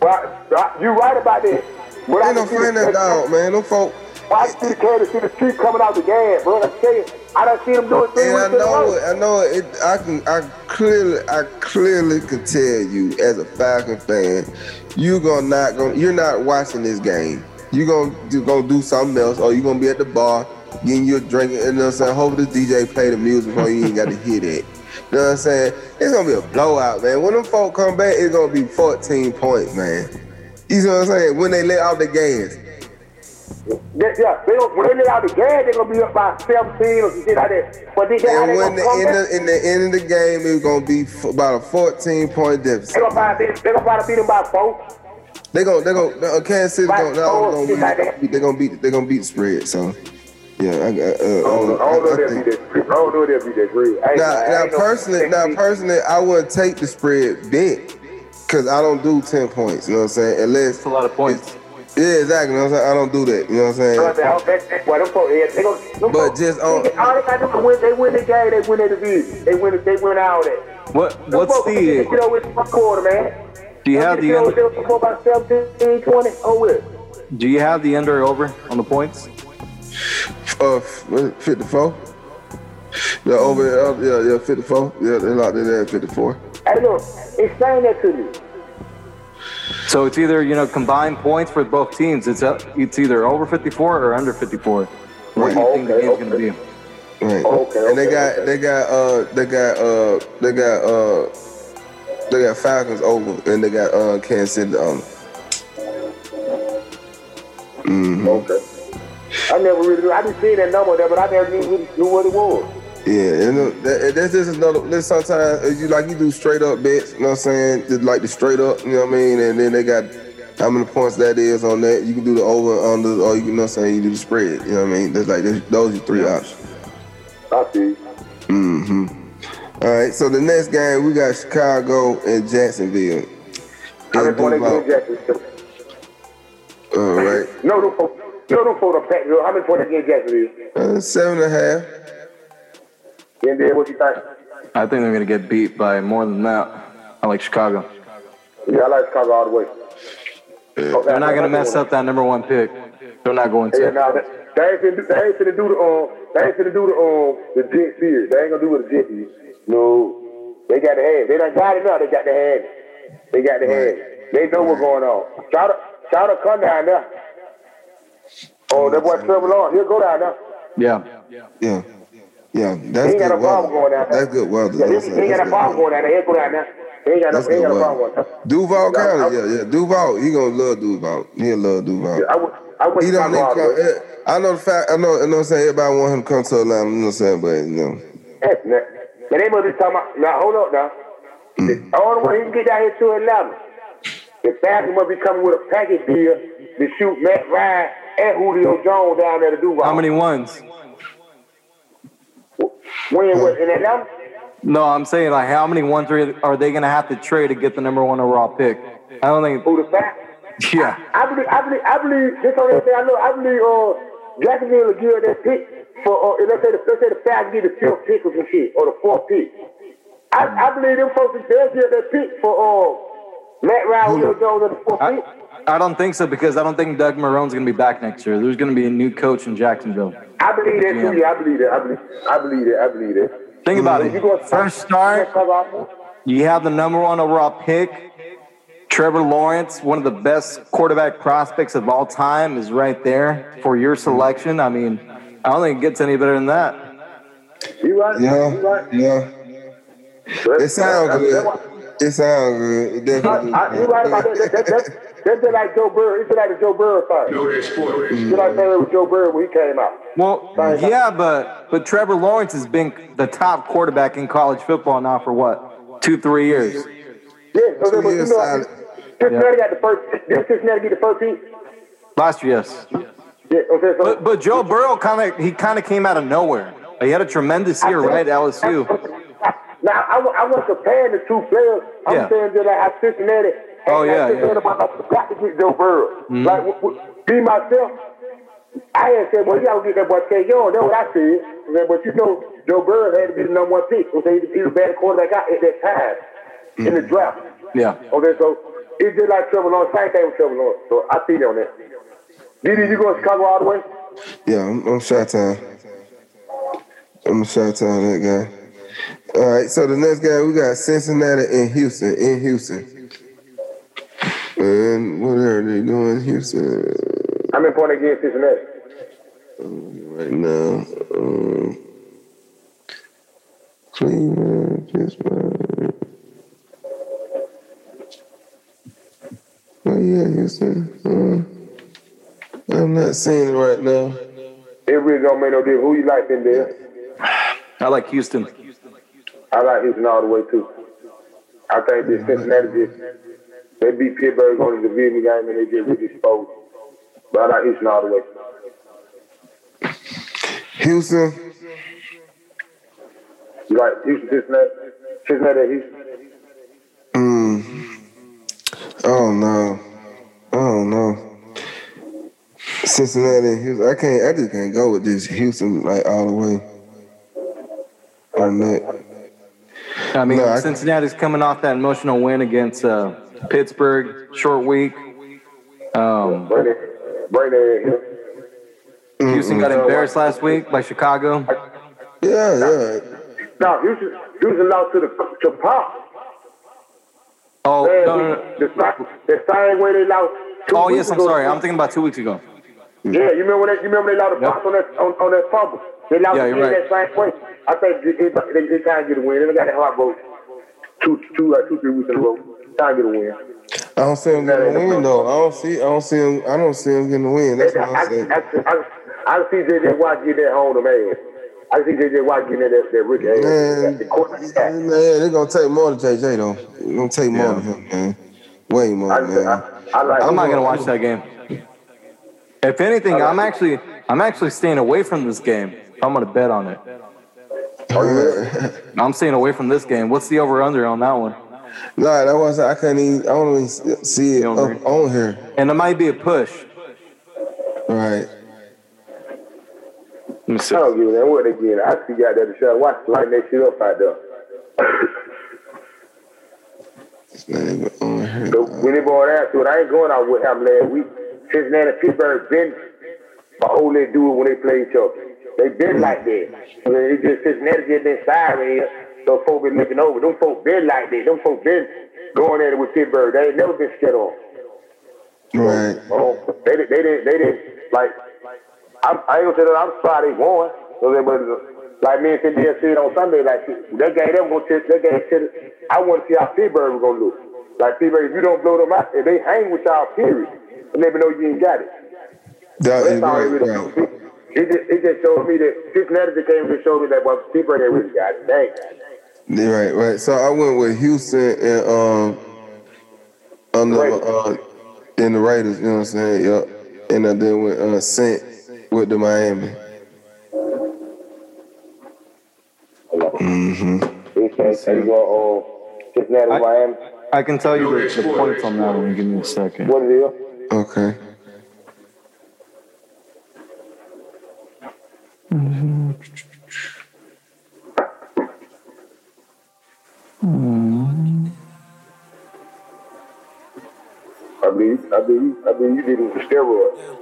Right. You right about that. But Ain't no can fight in see that the- dog, man. Them folk. I see the Kansas City Chiefs coming out the gas, bro. I tell you, I done seen them do it three And I weeks in a know it. I know it. I can. I clearly. I clearly could tell you, as a Falcon fan, you gonna not gonna. You're not watching this game. You gonna you gonna do something else, or you gonna be at the bar getting your drink. And you know I'm saying? Hope the DJ play the music before you ain't got to hear that. You know what I'm saying? It's gonna be a blowout, man. When them folk come back, it's gonna be 14 points, man. You know what I'm saying? When they let out the gas. They- yeah, they don't, when they let out the gas, they're gonna be up by 17 or some shit like that. But they, And when the end of, in the end of the game, it's gonna be f- about a 14 point deficit. They gonna probably beat, they gonna probably beat them by four. They gon' they gon' uh, Kansas City Right. gon' not Oh, only shit like gonna beat, they gonna beat they gonna beat the spread. So yeah, I got uh, I don't know, I don't know I, if I they'll think. be that. I don't know if they'll be that great. Now, I now ain't no- personally, now personally, I wouldn't take the spread bet because I don't do ten points. You know what I'm saying? Unless It's a lot of points. yeah, exactly. You know what I'm saying? I don't do that. You know what I'm saying? Well, that- that- well, them folks, yeah, they gonna- them But folks- just on- all they got to do is win. They win the game. They win their division. They win. They win all that. What Them what's folks, the You know, it's one quarter, man. Do you have the You under, they was 17, 20. Oh, do you have the under over on the points? Uh, fifty four. Yeah, over uh, yeah, yeah, fifty four. Yeah, they locked it at fifty four. Hey, look, explain that to me. So it's either you know combined points for both teams. It's uh, it's either over 54 or under 54. What do you think the Okay, game's gonna be? Right. Okay, And they okay, got okay. they got uh they got uh they got uh they got Falcons over and they got uh Kansas City on. Okay. I never really, I just seen that number there, but I never really knew what it was. Yeah, and uh, that, that's just another. This sometimes uh, you like you do straight up bets. You know what I'm saying? Just like the straight up. You know what I mean? And then they got how many points that is on that. You can do the over under, or you, you know what I'm saying? You do the spread. You know what I mean? That's like that's, those are three options. I see. Mm-hmm. All right. So the next game we got Chicago and Jacksonville. I In just want to Duval. Jacksonville. All right. No, no, folks. No, no, folks. Pack. How many points they get Jacksonville? Uh, seven and a half. And then what you think? I think they're gonna get beat by more than that. I like Chicago. Yeah, I like Chicago all the way. Okay, They're not gonna mess up that number one pick. They're not going Yeah, to. now that, they ain't finna, do- they ain't finna do the um, they ain't finna do the um, the Jet series. They ain't gonna do what the Jet is. No, they got the hand. They done got it now. They got the hand. They got the hand. They know what's going on. Shout out, shout out, come down there. Oh, that boy Trevor Lawrence, he'll go down there. Yeah. Yeah. Yeah, He that's ain't got good no problem going weather. down there. That's good weather. Yeah, he, That's- he ain't got that's no problem going down there. He'll go down there. He ain't got no, That's he ain't got good no problem going down there. Duval Yeah, County, yeah, yeah. Duval, he gonna love Duval. He'll love Duval. Yeah, I went, I went He don't need come. eh, I know the fact. I know. I know. What I'm saying everybody want him to come to Atlanta. You know what I'm saying? But you know, That's not. But they must be talking about, now hold up now. Mm. The only way he can get down here to Atlanta, the Falcons must be coming with a package deal to shoot Matt Ryan and Julio Jones down there to Duval. How many ones? When was in Atlanta? No, I'm saying like how many ones are, are they going to have to trade to get the number one overall pick? I don't think. Who the Falcons? Yeah. I believe, I believe, I believe, this on everything I know, I believe, uh, Jacksonville will give that pick for, uh, let's say the, let's say the Falcons get the fifth pick or some shit, or the fourth pick. I, I believe them folks, they'll give that pick for, uh, Matt Ryan, Julio Jones, and the fourth I, pick. I don't think so because I don't think Doug Marrone's going to be back next year. There's going to be a new coach in Jacksonville. I believe that too, I believe that, I believe, I believe that, I believe that. Think about You it. First start, gonna cover off? you have the number one overall pick. Trevor Lawrence, one of the best quarterback prospects of all time, is right there for your selection. I mean, I don't think it gets any better than that. You right? You yeah, right? yeah. It sounds good. It sounds good. It definitely. I, I, you right about that. that, that, that that's just like Joe Burrow. It's like the Joe Burrow thing. Know that sport. Just like saying with Joe Burrow when he came out. Well, yeah, but but Trevor Lawrence has been the top quarterback in college football now for what two, three years. Yeah, so Two then, but you years know, solid. Cincinnati got the first. Did Cincinnati get the first pick? Last year, yes. Yeah, okay, so But but Joe Burrow kind of he kind of came out of nowhere. He had a tremendous year, right? LSU. Now I, I wasn't comparing the two players. I'm Yeah. saying that like how Cincinnati. Oh, yeah, Cincinnati yeah. about to got to get Joe Burrow. Mm-hmm. Like w- w- me myself, I had said, well, you gotta get that boy Chase Young. That's what I said. I said, But you know, Joe Burrow had to be the number one pick. Okay, he was the best quarterback out at that time in the draft. Yeah. Okay, so it's just like Trevor Lawrence. Same thing with Trevor Lawrence. So I see you on that. Didi, you go to Chicago all the way? Yeah, I'm, I'm shot town. I'm shot town that guy. All right, so the next guy we got Cincinnati and Houston in Houston. And what are they doing in Houston How many points they get Cincinnati? right now? Um, Cleveland, Pittsburgh. Oh yeah, Houston. Uh, I'm not seeing it right now. It really don't make no difference who you like in there. I like Houston. I like Houston all the way too. I think this Cincinnati just they beat Pittsburgh on the division game and they just really exposed. But I like Houston all the way. Houston, You like Houston, Cincinnati, Cincinnati, Houston. Mm. Oh no. Oh no. Cincinnati Houston. I can't I just can't go with this Houston like all the way. On that. I mean, No, I- Cincinnati's coming off that emotional win against uh, Pittsburgh, short week. Um, Bring it, bring it. in. Houston got embarrassed last week by Chicago. Yeah, yeah. No, Houston, Houston lost to the to Pop. Oh, Man, no, no, no. The, the, the same way they lost. Two oh weeks yes, I'm sorry. I'm thinking about two weeks ago. Yeah, you remember when they, you remember they lost the Yep. Pops on that on, on that fumble. They lost Yeah, again you're right. that same way. I think they, they, they, they trying to get a win. They got that hard vote two, two, uh, two, three weeks in a row. Trying to get a win. I don't see him getting the win though. I don't see I don't see him I don't see him getting the win. That's what I, I'm saying. I, I, I see JJ Watt get that home to man. I see JJ Watt getting that that Rick Man, Hayes. The quarterback. man, they're gonna take more than JJ though. They're gonna take more Yeah. than him, man. Way more, I, man. I, I like. I'm not gonna watch that game. If anything, I'm actually I'm actually staying away from this game. I'm gonna bet on it. Oh, I'm staying away from this game. What's the over under on that one? Nah, that was I couldn't even I don't even see it up on here. And it might be a push. Right. Let me see. I don't give a damn what they getting. I see got that shot. Watch lighting that shit up out there. It's not even on here. So when they brought out to it, I ain't going out with him last week. Cincinnati, Pittsburgh been my old do it when they play each other. They been like that. It just Cincinnati just been siren here, so folks been looking over. Them folks been like that. Them folks been going at it with Pittsburgh. They ain't never been scared on. Right. Oh, they did- they didn't they didn't like, I, I ain't gonna say that I'm sorry they won. So they, but like me and Cynthia said on Sunday, like that game, they gonna tell, that game, tell, I want to see how Pittsburgh was gonna lose. Like Pittsburgh, if you don't blow them out, if they hang with y'all, period, they never know you ain't got it. That is That's all right, it really right. It just, it just showed me that Cincinnati just came to show me that well, Pittsburgh they really got it. Dang. Yeah, right, right. So I went with Houston and um on the uh, in the Raiders, you know what I'm saying? Yep. And I then went uh Saint with the Miami. Mm-hmm. They can't say you go uh, Cincinnati, I- Miami. I can tell you the, the points on that one. Give me a second. What it is? Okay. I believe, I believe, I believe you did it with steroids.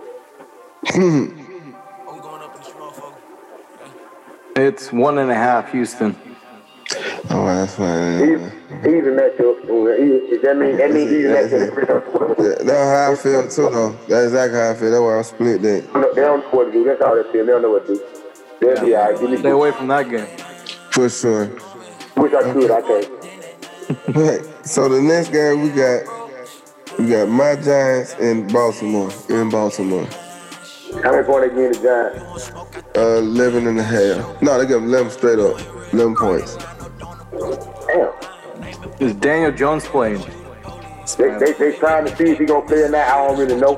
[laughs] It's one and a half, Houston. Oh, that's He's, fine. he's a matchup. He, that mean that means he's a matchup. Yeah, that's how I feel too, though. That's exactly how I feel. That's why I split that. They don't know what to do. That's how they feel. They don't know what to do. They'll be all right. Give me Stay away from that game. For sure. Wish I could. I can't. Right. [laughs] So the next game we got we got my Giants in Baltimore. In Baltimore. How many points they give the Giants? Uh 11 and a half. No, they got 11 straight up. 11 points. Damn. Is Daniel Jones playing? They, they, they trying to see if he gonna play or not. I don't really know.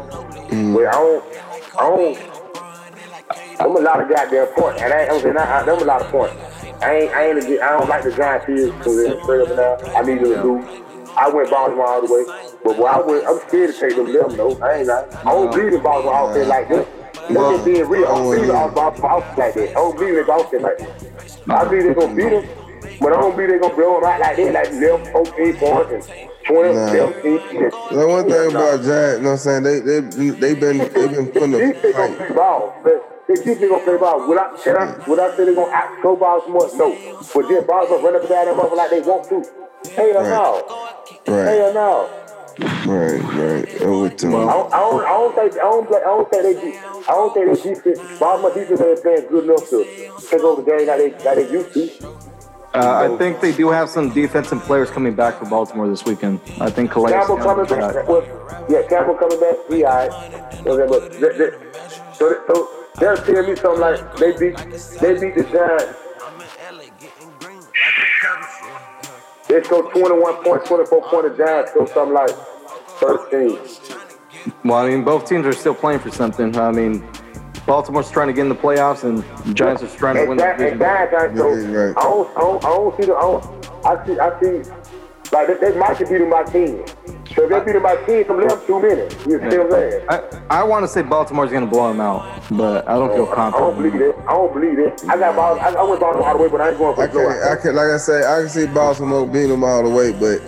Mm. But I don't, I don't. I'm a lot of goddamn points, and I I'm saying I, I, them a lot of points. I ain't, I ain't, a, I don't like the Giants here because they're straight up and down. I need them to do. I went Baltimore all the way, but boy, I went, I'm scared to take them them though. I ain't not. I don't believe in Baltimore outfit like this. That's just being real. I don't oh, believe in Baltimore outfit like that. I don't believe in outfit like that. I believe they're gonna beat them, but I don't believe they're gonna blow them out like that, like them 14 points and 20, Nah. 17. The one thing about Giants, you know what I'm saying? They they they been they been putting These a they gonna play ball, but they think they gonna play ball. Would I, can I, would I say they gonna out go ball some more? No. But then balls gonna run up and down that mother like they want to. Hell Right. no. Right, Hell no. right, right. I'm with I don't, I don't, I don't think, I don't, play, I don't think they, de- I don't think they defense, Baltimore defense ain't playing good enough to take over the game like they, like they used to. Uh, I think they do have some defensive players coming back for Baltimore this weekend. I think Calais. Campbell coming back. Well, yeah, Campbell coming back. He all right. Okay, but they, they, so, so they'll tell me something like they beat, they beat the Giants. They score 21 points, 24 points. The Giants score something like 13. Well, I mean, both teams are still playing for something. I mean, Baltimore's trying to get in the playoffs, and the Giants are trying to And win the Giants, division. Giants, aren't so, Yeah, right. I don't, I don't, I don't see the, I don't, I see, I see, like they, they might be beating my team. So if they beating my team, some left two minutes. You see what I'm saying? I, I want to say Baltimore's going to blow them out, but I don't feel confident. I don't believe it. I don't believe it. I got Ball, I, I went Baltimore all the way, but I ain't going for I can blowout. I can like I say I can see Baltimore beating them all the way, but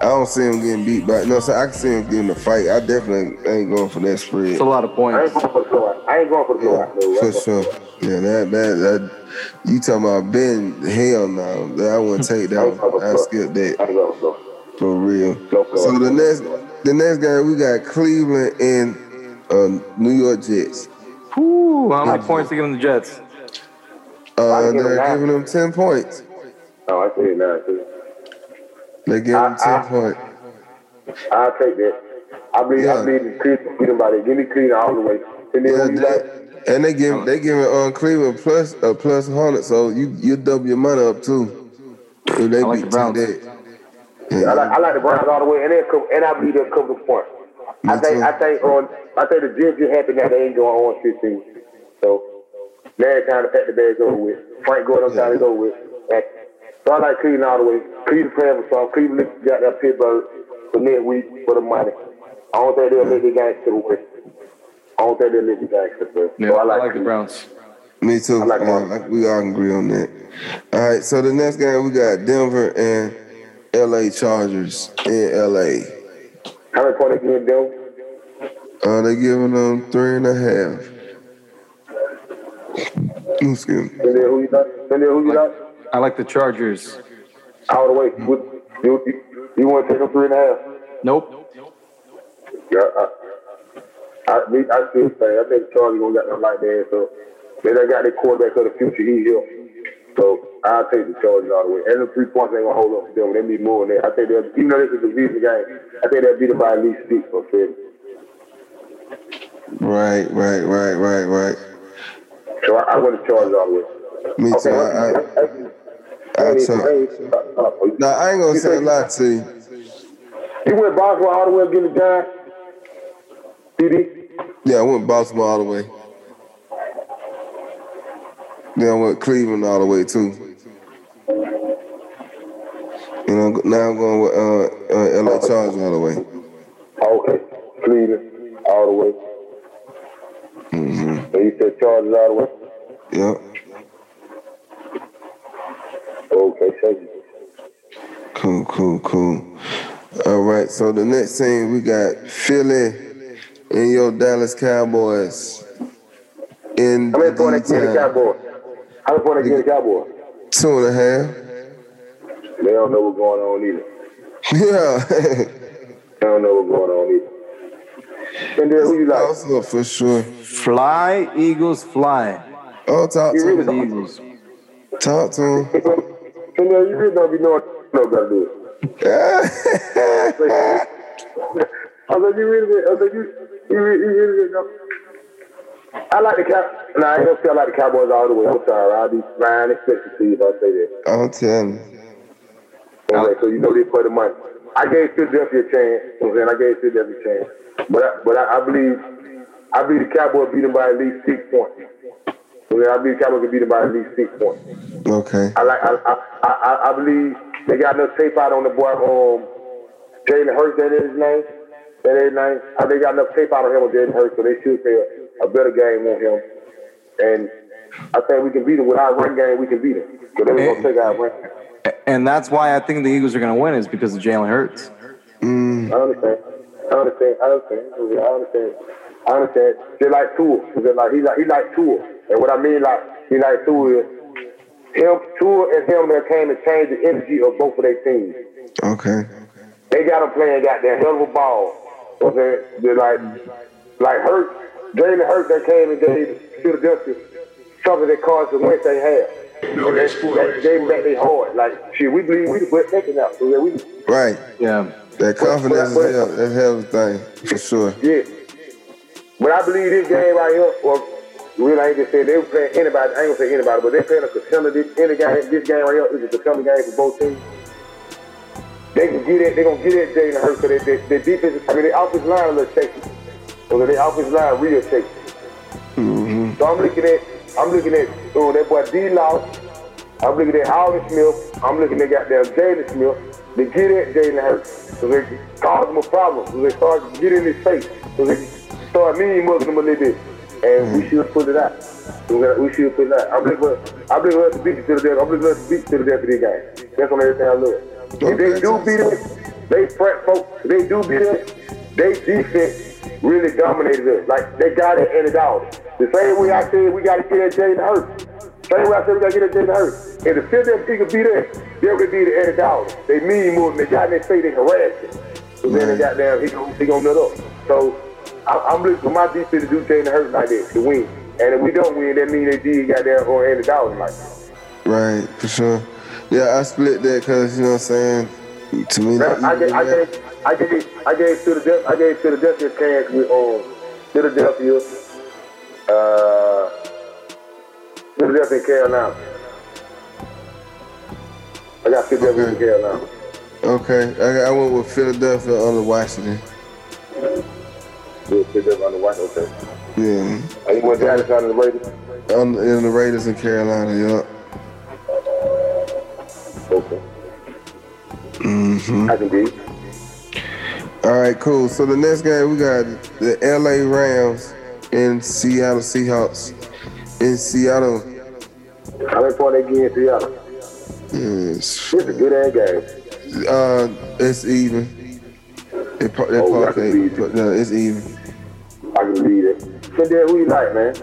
I don't see him getting beat by. No, so I can see him getting a fight. I definitely ain't going for that spread. It's a lot of points. I ain't points. going for the blowout. I ain't going for the blowout. No, For sure. Yeah, that that that you talking about Ben? Hell no, that I wouldn't take that. one. I skip I that ain't going for for real. No, for So the next the next game we got Cleveland and uh, New York Jets. Whew, how many points to give them the Jets? Uh, they're giving them ten points. Oh, I see it now. Too. They give him ten I- points. I'll take that. I believe, Yeah. I believe in Cleveland. Beat them by that. Give me Cleveland all the way. And then Yeah, who they- like? and they give they giving um, Cleveland plus a plus hundred, so you you double your money up too. If they I like beat the Browns. that. I like, I like the Browns all the way, and they come, and I believe they'll cover the point. I think, too. I think on, I think the Jets just happy that they ain't going on 15. So now it's time to pack the bags over with. Frank Gordon time to go with. And so I like Cleveland all the way. Cleveland playing for some. Cleveland got that Pittsburgh for next week for the money. I don't think they'll let the guys to the west. I don't think they'll let the guys to the west. Yeah, so I I like, like the Browns. Me too. I like Uh, like we all agree on that. All right, so the next game we got Denver and LA Chargers in LA. How many points they give them? Uh, they giving them three and a half. Excuse me. And then who you like? And then who you like? I like the Chargers. All the way. You, you, you want to take them three and a half? Nope. Yeah, I, I, I still say I think Charlie gonna get them like that. So they done got their quarterback of the future. He here. So I'll take the Chargers all the way. And the three points ain't gonna hold up for them. They need more than that. I think they'll, even though this is a division game, I think they'll beat them by at least six or seven. Right, right, right, right, right. So I, I went to Chargers all the way. Me too. I, I, I, tell- Nah, I ain't gonna say a lot to you. You went Baltimore all the way against the Giants? Did he? Yeah, I went Baltimore all the way. Then I went Cleveland all the way too. You know, now I'm going with uh, uh, LA Chargers all the way. Okay. Cleveland all the way. Mm-hmm. So you said Chargers all the way? Yep. Okay, thank you. Cool, cool, cool. All right, so the next thing we got Philly and your Dallas Cowboys. In How many points they get the D-time. Cowboys? How many points they the Cowboys? Two and a half. They don't know what's going on either. Yeah. [laughs] They don't know what's going on either. And then who you like? also for sure. Fly, Eagles, fly. Oh, talk You to The him. Eagles. Talk to him. [laughs] Then [laughs] you really don't be no do it. I was like, you really, I was like, you, you, really- you really know. I like the Cow. Nah, I say I like the Cowboys all the way. I'm sorry. I'll be fine expectancy if I say that. I'm telling you. So you know they play the money. I gave Philadelphia a chance. You know what I'm saying? I gave Philadelphia a chance. But I, but I, I believe I believe the Cowboys beat them by at least six points. You know, I believe the Cowboys can beat them by at least six points. Okay. I like I I, I, I- I believe they got enough tape out on the boy um Jalen Hurts, that is his name. That is his name. Uh, they got enough tape out on him with Jalen Hurts, so they should play a, a better game on him. And I think we can beat him with our run game. We can beat him. So they're gonna take our run. And that's why I think the Eagles are going to win is because of Jalen Hurts. Mm, I understand. I understand. I understand. I understand. I understand. Just like Tua. Just like he like he like Tua. And what I mean like he like Tua is him, Tua and him that came and changed the energy of both of their teams. okay. They got him playing goddamn hell of a ball. You know what They're like like Hurt, Jalen Hurt that came and gave Philadelphia something that caused the win they had. No, that's cool. That gave them back their heart. Like shit, we believe we we're taking out. So yeah, we Right. Yeah. That confidence is hell, that's hell of a thing, for sure. Yeah. But I believe this game right here, or really I ain't just saying they were playing anybody, I ain't gonna say anybody, but they playing a contender this any game this game right here is a contender game for both teams. They can get it, they gonna get it Jalen Hurts because they, they, they defense I mean their offensive line a little shaky. So their offensive line real shaky. Mm-hmm. So I'm looking at I'm looking at oh that boy D Law, I'm looking at Aldon Smith, I'm looking at goddamn Jaylon Smith. They get at Jalen Hurts. So they cause him a problem. So they start getting in his face. So they start mean mugging him a little bit. And we should put it out. We we should put it out. I'm looking for I'm looking for us to beat to the death. I'm looking for us to beat to the death of this game. That's on everything I look. If they do beat us, they front folks, if they do beat us, they defense really dominated us. Like they got it and it out. The same way I said we gotta get at Jalen Hurts. Same way I said we gotta get at Jalen Hurts. And the Philadelphia Eagles beat us, they would be the Eddie Dowd. They mean more than they got in their face, they harass him. So then they got down, he gon' he gonna nut up. So I, I'm looking for my defense to do Jalen Hurts like that, to win. And if we don't win, that means they did got down on Andy Dowd like that. Right, for sure. Yeah, I split that because, you know what I'm saying? To me, Man, I gave, I gave, I gave, I gave Philadelphia, I gave Philadelphia chance with um, Philadelphia, uh, Philadelphia and Carolina. I got Philadelphia and Okay. Carolina. Okay, I, I went with Philadelphia under Washington. Yeah, Philadelphia on the white, okay. Yeah, And you went Dallas on the Raiders? on, in the Raiders in Carolina, yeah. Okay. Mm-hmm. I can be. All right, cool. So the next game, we got the LA Rams and Seattle Seahawks. In Seattle, How many points they get in Seattle? it's, It's a good ass game. uh, it's even. It, Oh, I part can ain't- beat it. but no, it's even. I can lead it. And then who you like, man?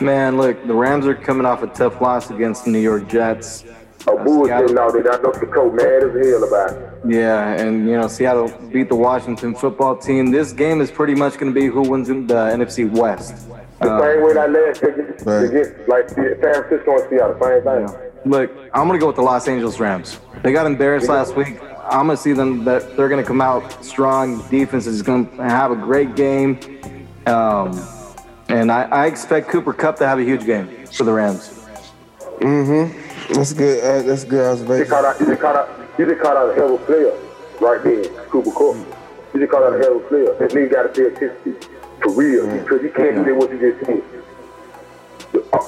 Man, look, the Rams are coming off a tough loss against the New York Jets. a bullshit and all that. I know the mad as hell about it. Yeah, and you know Seattle beat the Washington football team. This game is pretty much going to be who wins in the NFC West. The Uh, same way that last year against, Right. against like San Francisco and Seattle, same thing. Look, I'm gonna go with the Los Angeles Rams. They got embarrassed last week. I'm gonna see them that they're gonna come out strong. Defense is gonna have a great game, um, and I, I expect Cooper Kupp to have a huge game for the Rams. Mhm. That's good. Uh, that's good You observation. caught out, you just caught out, you just caught out a hell of a player right there, Cooper Kupp. You just caught out a hell of a player. That nigga got to pay attention to for real because he can't do what you just said.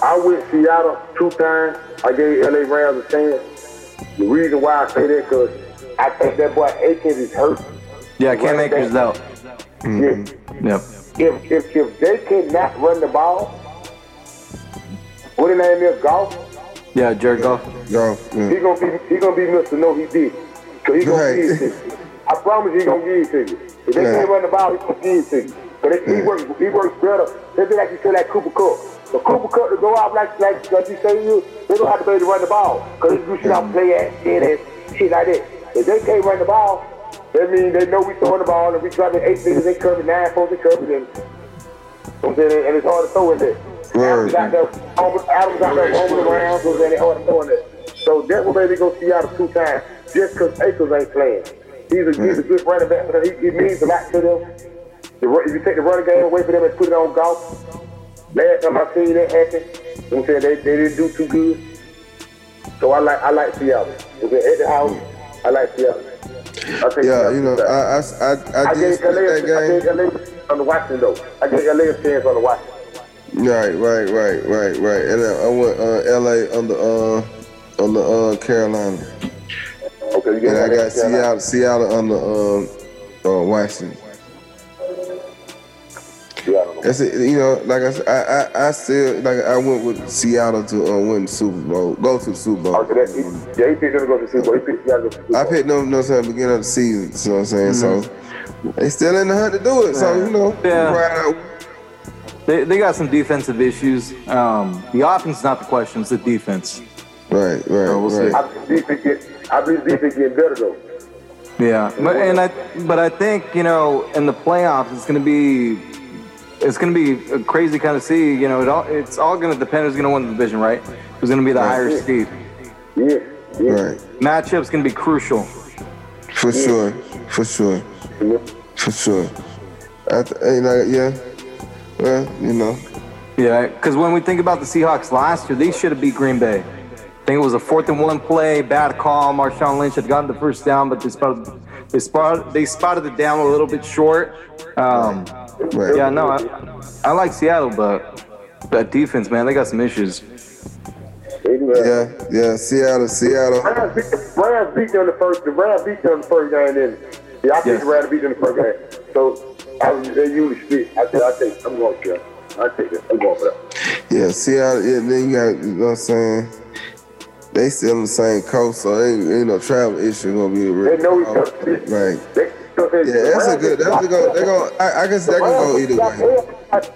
I went to Seattle two times. I gave LA Rams a chance. The reason why I say that because I think that boy Akers is hurt. Yeah, Cam Akers is out. Yeah. Yep. If if if they cannot run the ball, what the name is Goff. Yeah, Jared Goff. Golf. He Yeah. gonna be he gonna be Mr. No, he did. So he gonna Right. give it to you. I promise you, he gonna give it to you. If they Yeah. can't run the ball, he gonna give it to you. But he, he Yeah. works he works better. They be like you say like Cooper Kupp. So Cooper Kupp to go out like like like you say you, they don't have to be able to run the ball. Cause you do shit play ass shit and shit like that. If they can't run the ball, that means they know we throwing the ball and we dropping eight fingers, they cover nine folks, they cover them. I'm saying, and it's hard to throw in there. Word. Adams got there, Adams got there over the rounds, so then it's hard to throw in there. So that's what made me go Seattle two times, just because Akers ain't playing. He's a, he's a good running back, but he, he means a lot to them. The, if you take the running game away from them and put it on Goff, last time I seen that happen, I'm saying they, they didn't do too good. So I like I like Seattle. If they're at the house, I like Seattle. I Yeah, Seattle you know, I. I I, I I did gave LA, that I game. gave LA on the Washington though. I gave LA a chance on the Washington. Right, right, right, right, right. And then I went uh, L.A. on the uh, on the uh, Carolina, Okay, you get and I got Seattle Seattle on the um, uh, Washington. Seattle. That's it. You know, like I said, I I, I still like I went with Seattle to uh, win the Super Bowl, go to the Super Bowl. Okay, that, he, yeah, he picked them to go to the Super Bowl. He picked Seattle to the Super Bowl. I picked them, you know, what I'm beginning of the season. You know what I'm saying? So they still in the hunt to do it. So you know, Yeah. right out. They, they got some defensive issues. Um, the offense is not the question; it's the defense. right, right, Oh, we'll see. right. I believe defense get, I believe defense getting better though. Yeah, but and I but I think you know in the playoffs it's gonna be it's gonna be a crazy kind of see. You know, it all it's all gonna depend who's gonna win the division, right? Who's gonna be the higher seed? Yeah, yeah. Right, Matchup's gonna be crucial. for sure, for sure, yeah. for sure. I th- you know, yeah. Well, you know, Yeah, because when we think about the Seahawks last year, they should have beat Green Bay. I think it was a fourth and one play, bad call. Marshawn Lynch had gotten the first down, but they spotted they spotted they spotted it down a little bit short. Um, right. yeah, no, I, I like Seattle, but that defense, man, they got some issues. They do have- Yeah, yeah. Seattle, Seattle. Rams beat, Rams beat them the first. The Rams beat them the first game. Then, yeah, I think Yes. the Rams beat them the first game. So I was, they usually split. I said, I take. I'm going to. I take it. I'm going for that. Yeah, Seattle. Yeah, then you got, you know what I'm saying? They still on the same coast, so they ain't no travel issue gonna be real. They know each other. Right. They, so Yeah, that's a good. That's a good. They go. I, I guess that can go either way.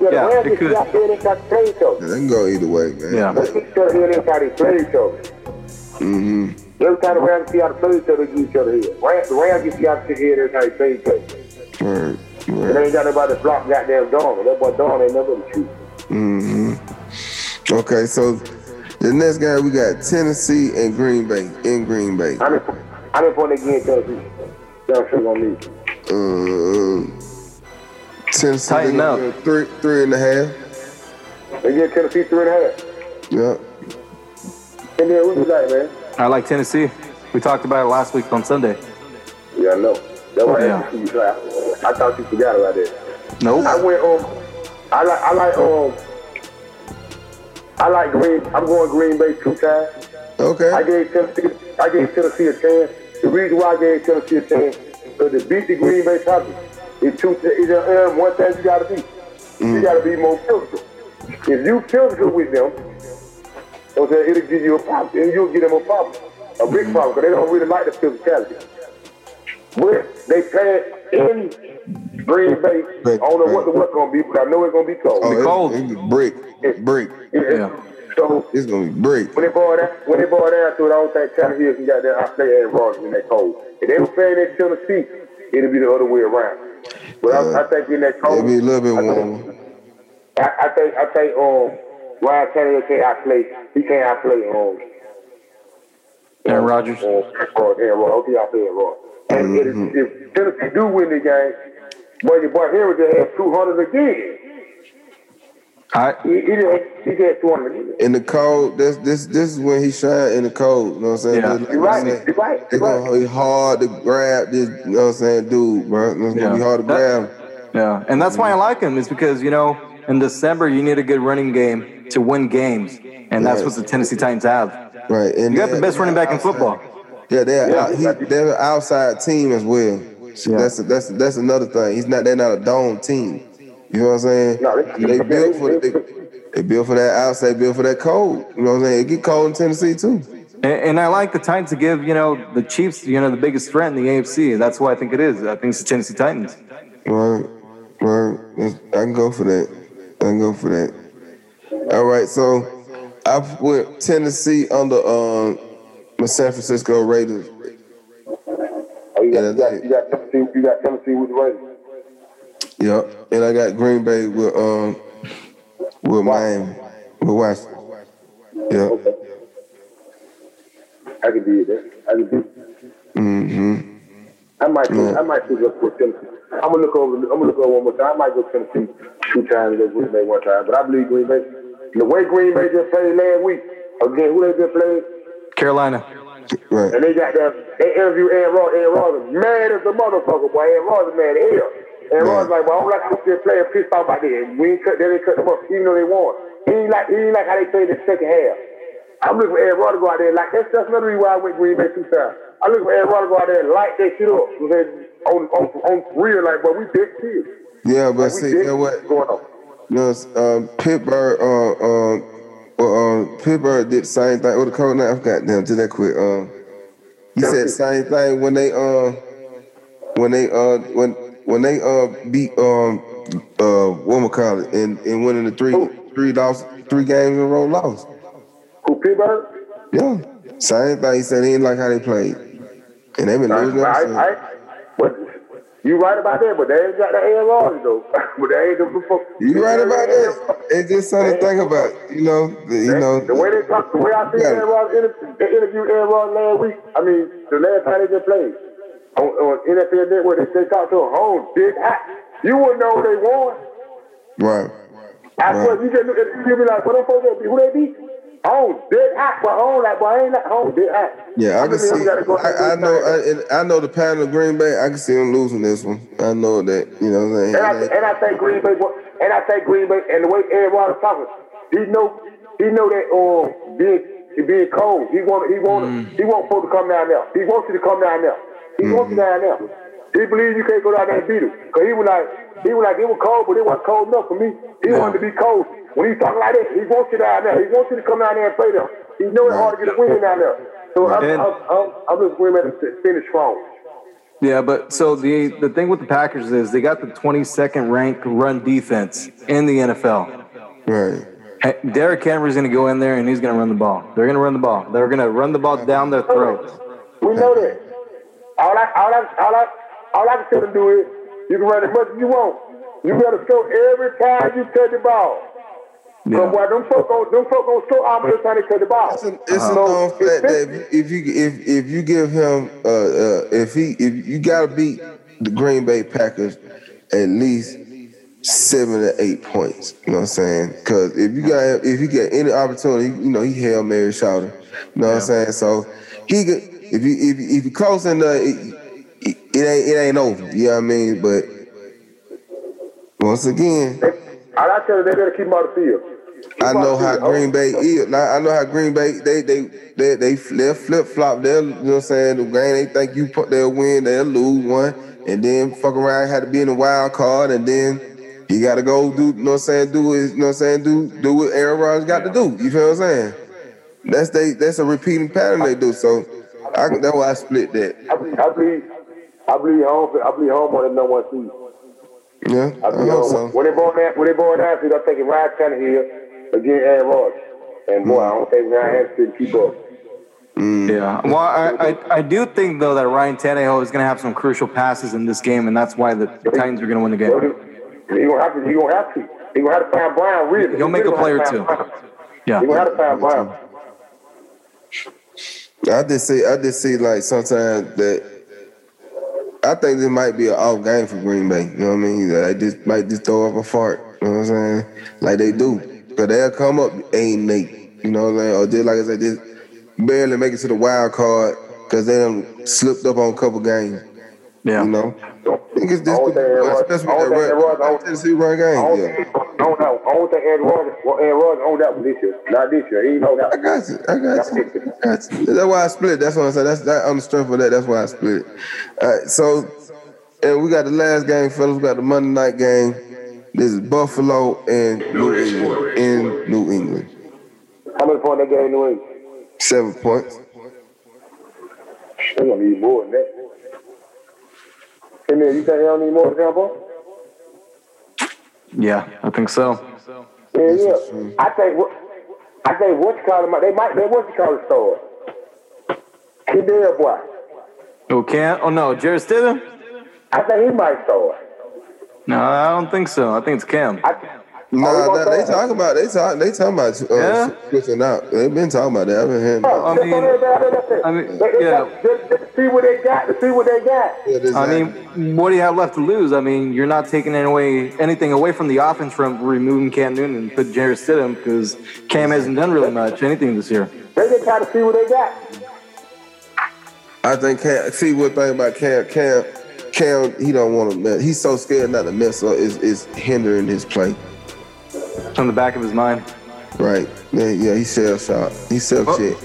Yeah, Yeah, it could. They got to play each other. They can go either way, man. Yeah. They get each other here. They got to play each other. Mm-hmm. Every time the Rams see how to play each other, they get each other here. Rams, the Rams get see how to sit here. Every time they play each other. Right. And Right. they ain't got nobody to block goddamn Dawn. That boy Dawn ain't never gonna shoot. Mm-hmm. Okay, so the next guy we got Tennessee and Green Bay in Green Bay. I'm in, I'm in point again, Tennessee. Don't shoot on me. Um, Tennessee Tighten up. three three and a half. They get Tennessee three and a half. Yep. And then who you like, man? I like Tennessee. We talked about it last week on Sunday. Yeah, I know. That's why Yeah. I you. so I, I thought you forgot about that. I Nope. went um, I like I like um, I like Green. I'm going Green Bay two times. Okay. I gave Tennessee, I gave Tennessee a chance. The reason why I gave Tennessee a chance because to beat the Green Bay Packers, it's two. It's uh, one thing you got to be. You got to be more physical. If you physical with them, okay, it'll give you a problem, and you'll give them a problem, a big problem, because they don't really like the physicality. But they play in Green Bay. I don't know what the weather gonna be, but I know it's gonna be cold. Oh, Be it- cold. it- brick, It's brick. Yeah. Yeah. So it's gonna be break. when they boil that, when they boil down to it, I don't think Tannehill can get there. I play Aaron Rodgers in that cold. If they were playing in Tennessee, it'll be the other way around. But I, I think in that cold, It'll be a little bit I warmer. I, I think I think um Ryan Tannehill can't outplay. He can't outplay um Aaron Rodgers. Or Aaron Rodgers. Okay, I play Aaron Rodgers. And Mm-hmm. if, if Tennessee do win the game, boy, your boy Henry just had two hundred again. I He, he just he just had two hundred. In the cold, this this this is when he shine in the cold. You know what I'm saying? Yeah. Like You're right. you You're right. It's You're gonna be hard to grab this, you know what I'm saying, dude, bro. It's gonna be hard to That- grab. Yeah, and that's why I like him is because you know in December you need a good running game to win games, and that's Right. what the Tennessee Titans have. Right. And You got the best running back in football. Yeah, they're Yeah. out, he, they're an outside team as well. So Yeah. That's that's that's another thing. He's not they're not a dome team. You know what I'm saying? No, they- they, built for they, they built for that outside, built for that cold. You know what I'm saying? It get cold in Tennessee too. And, and I like the Titans to give you know the Chiefs you know the biggest threat in the AFC. That's why I think it is. I think it's the Tennessee Titans. Right, right. I can go for that. I can go for that. All right, so I went Tennessee under um the San Francisco Raiders. Oh, you got, you got, you got Tennessee. You got Tennessee with the Raiders. Yep, and I got Green Bay with um with Miami with Washington. Yep. Okay. I can do that. I can do. Mm-hmm. I might. Yeah. I might go for Tennessee. I'm gonna look over. I'm gonna look over one more time. I might go Tennessee two times. Go Green Bay one time. But I believe Green Bay. The way Green Bay just played last week again, who they just played, Carolina. Right. and they got them. They interviewed Aaron Rodgers. Aaron Rodgers is mad as a motherfucker, boy. Aaron Rodgers is mad as hell. Yeah. Like, well, I don't like how they playing pissed off about that. We ain't cut. They didn't cut them up, even though they won. He ain't like. He ain't like how they played the second half. I'm looking for Aaron Rodgers to go out there like that's that's reason why I went Green Bay two times. I look for Aaron Rodgers to go out there and light that shit up. So that on on on real like, but we big kids. Yeah, but Like, see, you know what? going on. Know, um, Pittsburgh, uh, um, well, um, Pittsburgh did the same thing. What the code now? I forgot them. Did that quick? Um, he said the same thing when they, uh, when they, uh, when when they, uh, beat, um, uh, what call it, and and winning the three, three loss, three games in a row lost. Who Pittsburgh? Yeah, same thing. He said he didn't like how they played, and they been losing. I, I, but you right about that, but they ain't got the Rodgers though. [laughs] but they ain't the fuck. You right about that. It's just something to think about. You know, the, you know. the way they talk, the way I see Yeah. Aaron Rodgers, they interviewed Aaron Rodgers last week. I mean, the last time they just played on, on NFL Network, they, they talked to a Oh, big hot. You wouldn't know who they won. Right. I Right. swear, you just look at you be like, what them folks that beat? Who they beat? Home, big hot, but home like, boy, I ain't like home, big hot. Yeah, I can see. go I, I know. I, I know the pattern of Green Bay. I can see them losing this one. I know that. You know what I'm And I, saying? and I think Green Bay, and I think Green Bay, and the way Aaron Rodgers talking, he know, he know that um being being cold, he want, he want, he want folks to come down there. He wants you to come down there. He wants you down there. He believes you can't go down there and beat him, cause he was like, he was like, it was cold, but it wasn't cold enough for me. He wanted to be cold. When he talking like that, he wants you down there. He wants you to come down there and play them. He know it's hard to get a win down there. So I'm, And- I'm, I'm, I'm just going to finish strong. Yeah, but so the the thing with the Packers is they got the 22nd ranked run defense in the NFL. right. Hey, Derrick Henry's going to go in there and he's going to run the ball. They're going to run the ball. They're going to run the ball down their throats. We know that. All I, all I, all I, all I can tell them do is you can run as much as you want. You gotta score every time you touch the ball. Yeah. Cause boy, them folk gon' them folk gon' score almost every time they touch the ball. It's, a, it's So, a known fact that if you if if you give him uh, uh if he if you gotta beat the Green Bay Packers at least seven to eight points. You know what I'm saying? Because if you got if you get any opportunity, you know he hail Mary shouter. You know what I'm saying? So he could if you if you, if you close enough, it, it, it ain't it ain't over. You know what I mean? But once again. I tell you, they better keep out of the field. I know how. Green Bay is. I know how Green Bay they they they they they flip flop. They'll you know what I'm saying. The game they think you put they'll win, they'll lose one, and then fuck around had to be in the wild card, and then you got to go do you know what I'm saying. Do his you know what I'm saying. Do do what Aaron Rodgers got to do. You feel what I'm saying? That's they that's a repeating pattern they do. So I, that's why I split that. I believe, I believe, I believe home. I believe home on the number one seed. Yeah, I I believe hope home. so. When they born that, when they born that, I'm taking Ryan Tannehill against Aaron Rodgers. And boy, I don't think Ryan Hampton can keep up. Mm. Yeah. Well, I, I, I do think though that Ryan Tannehill is going to have some crucial passes in this game, and that's why the, the Titans are going to win the game. He gonna have to. He gonna have to. He gonna have to find Brown. Really, he'll make he a player too. Yeah. He gonna have to find Brown. I just see. I just see like sometimes that. I think this might be an off game for Green Bay. You know what I mean? They just might just throw up a fart. You know what I'm saying? Like they do. Cause they'll come up ain't eight. You know what I'm saying? Or just like I said, just barely make it to the wild card because they done slipped up on a couple games. Yeah. You know? I think it's this especially that run, Tennessee run game. Yeah. I don't know. I don't think Aaron Rodgers, well, Aaron Rodgers owned that one this year. Not this year. He know that. I got you. I got you. I got you. That's why I split. That's what I said. That's that on the strength of that. That's why I split. All right. So, and we got the last game, fellas. We got the Monday night game. This is Buffalo and New England in New England. How many points they in New England? Seven points. They're gonna need more than that. Man, you don't need more points? Yeah, I think so. Yeah, yeah. I think what I think what you call them, they might they what you call it store. Kadir boy. Oh can't oh no, Jarrett Stidham? I think he might store. No, I don't think so. I think it's Cam. I, Nah, nah they talk about they talk they talking about uh, yeah. switching out. They've been talking about that. I've been hearing. Oh, I mean, I mean, yeah. Just, just see what they got. See what they got. Yeah, I mean, what do you have left to lose? I mean, you're not taking away anything away from the offense from removing Cam Newton and put Jarrett Stidham because Cam hasn't done really much anything this year. They just try to see what they got. I think Cam. See what thing about Cam? Cam. Cam. He don't want to mess. He's so scared not to mess up. Is is hindering his play on the back of his mind. Right. Yeah, yeah he's shell shot. He's self well, shit.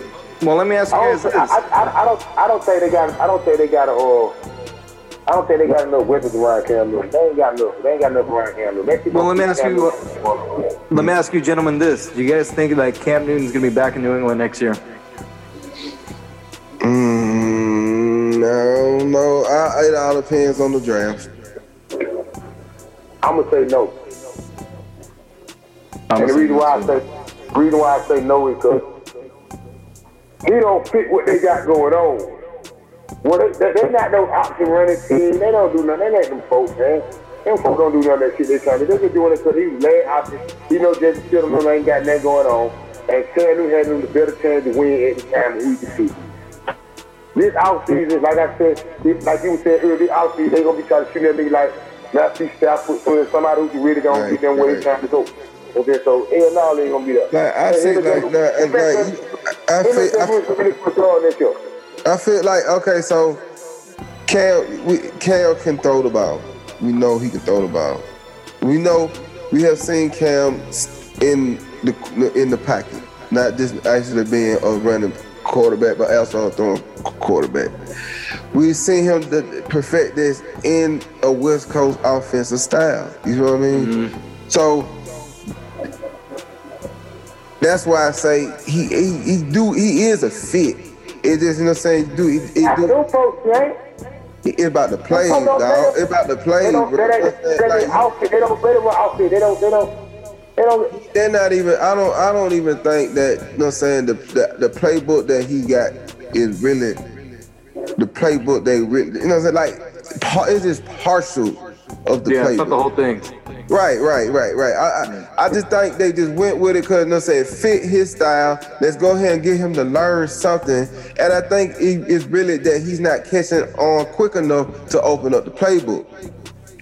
Well, let me ask you guys this. I, I, I, don't. I don't think they got. I don't say they got a. Uh, I don't think they got enough weapons around Cam Newton. They ain't got enough. They ain't got enough around Cam Newton. Well, let me ask you. Uh, let me ask you, gentlemen, this: Do you guys think that Cam Newton's gonna be back in New England next year? Mm, no, no. I, it all depends on the draft. I'm gonna say no. And the reason why I say, reason why I say no is because he don't fit what they got going on. Well, they, they, they not no option running team. They don't do nothing. They ain't them folks, man. Them folks don't do none of that shit they trying to do. They're just doing it because he's late option. He know Jesse Stidham ain't got nothing going on. And Cam Newton has him the better chance to win every time we can see. This offseason, like I said, this, like you said earlier, this offseason, they going to be trying to shoot at me like Matthew Stafford, somebody who's really going right, to get them where right. it's time to go. Okay, so hell no, they ain't gonna be there. Like I say, like, like, like, I feel, I feel, I feel like okay, so Cal, we, Cal can throw the ball. We know he can throw the ball. We know we have seen Cam in the in the pocket, not just actually being a running quarterback, but also a throwing quarterback. We've seen him perfect this in a West Coast offensive style. You know what I mean? Mm-hmm. So that's why I say he he, he do he is a fit. It just you know what I'm saying do it, it do. folks, right? It's about the play, dog. It's about the play. They don't, they don't, outfit. They don't, they don't outfit. They don't, they don't. They don't. They're not even. I don't. I don't even think that. You know what I'm saying? The, the the playbook that he got is really the playbook they really. You know what I'm saying? Like it's just partial of the yeah, playbook. Yeah, not the whole thing. Right, right, right, right. I, I, I mm. just think they just went with it because you know, say it fit his style. Let's go ahead and get him to learn something. And I think it's really that he's not catching on quick enough to open up the playbook.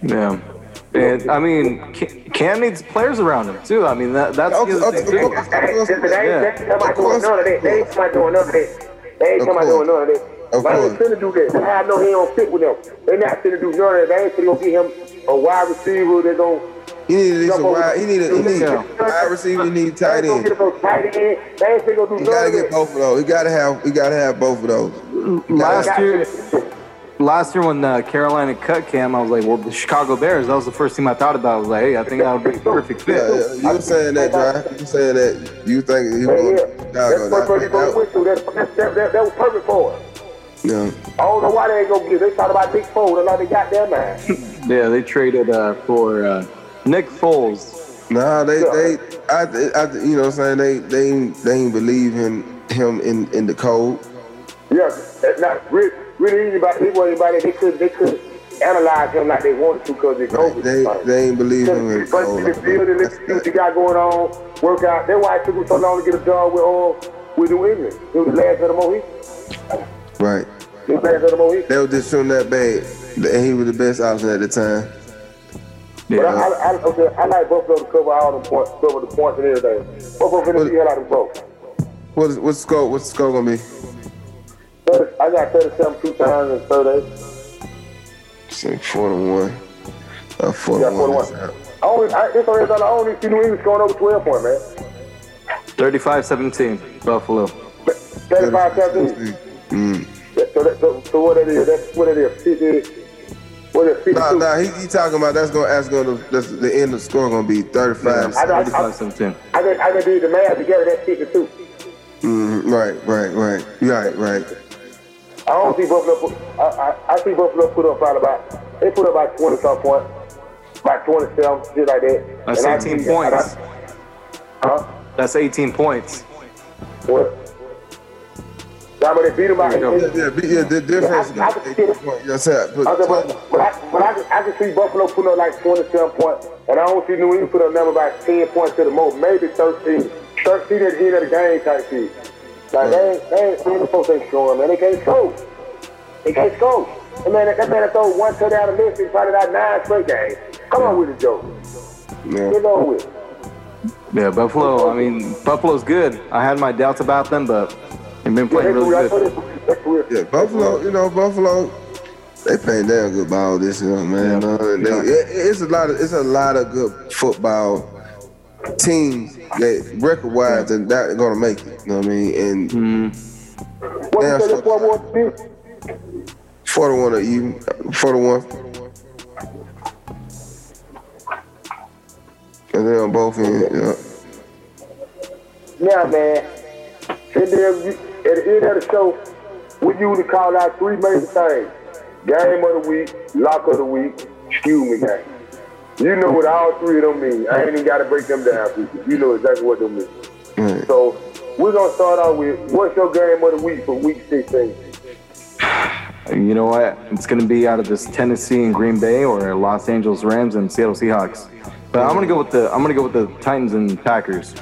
Yeah. And I mean, Cam needs players around him too. I mean, that that's okay, the other thing too. They ain't doing none of that. They ain't doing none of that. They ain't doing none of that. Of Why course. they finna do that? I know he don't fit with them. They not finna do none of that. They ain't finna go get him a wide receiver. They gonna he need a wide. He need a he need a wide receiver. He need tight end. Tight end. They ain't finna do. He gotta get both of those. He gotta have. He gotta have both of those. Last year. Last year when uh, Carolina cut Cam, I was like, well, the Chicago Bears, that was the first team I thought about. I was like, hey, I think that would be a perfect fit. Yeah, yeah. You were saying that, Dry. You saying that you think he was yeah, Chicago. That's that. That, that, that, that was perfect for us. Yeah. I don't know why they ain't gonna get. They talked about Nick Foles, and now they got their man. [laughs] yeah, they traded uh, for uh, Nick Foles. Nah, they they I, I, you know, what I'm saying they they they ain't believe in him in in the code. Yeah, that's not really, really anybody. Anybody they could they could analyze him like they want to because they Right, they they ain't believe him in the But code. the building, let's see what you got going on, work out. That's why it took him so long to get a job with all with New England. It was the last of the Mohican. Right. It was the of the Mohican. They were just showing that bad. And he was the best option at the time. But I, Yeah. I, I, okay, I like Buffalo to cover all the points, cover the points and everything. Buffalo finna see hell out of them folks. What is what's the score? What's the score gonna be? I got 37 two times and 38. Say four to one. Uh, four Yeah, to one. 41. I only, I, this already done. I only see New England scoring over 12 points, man. 35-17, Buffalo. 35 17. Mm. So, that, so, so what it is, that's what it is. 50, what is 52? Nah, nah, he, he talking about that's gonna that's gonna that's the end of the score gonna be 35. I know, I, I, 35-17. I, can, I can do the math together, that's 52. Mm, right, right, right. Right, right. I don't see Buffalo put, I, I, I see Buffalo put up probably about, they put up about 20 some points. About 27, shit like that. That's And I 18 see- points. and I- Huh? That's 18 points. What? Now, but they beat them by There you go. Yeah, yeah, be- yeah the difference. I- I can see it. You know what I'm saying? Put I said, 20 but, but, I, but I, can, I can see Buffalo putting up like 27 points, and I don't see New England put up number about 10 points to the most, maybe 13. 13 at the end of the game type shit. Like, they ain't, they ain't, man, the folks ain't scoring, man. They can't score. They can't score. And man, that man throw one touchdown a miss and probably got nine straight games. Come on with it, Joe. Yeah. Get on with it. Yeah, Buffalo. I mean, Buffalo's good. I had my doubts about them, but they've been Yeah, playing really good. Yeah, Buffalo, you know, Buffalo, they playing damn good ball this year, man. Yeah. Uh, they, Yeah. it- it's a lot of it's a lot of good football teams that record wise and that gonna make it. You know what I mean? And What say so- this one more team? four to one or even four to one. And they're on both ends. Yeah. Now, man, and you, at the end of the show, we usually call out three major things. Game of the week, lock of the week, excuse me game. You know what all three of them mean. I ain't even got to break them down for you. You know exactly what they mean. Right. So we're going to start out with, what's your game of the week for week 16? You know what? It's going to be out of this Tennessee and Green Bay or Los Angeles Rams and Seattle Seahawks. But I'm to go with the I'm going to go with the Titans and Packers.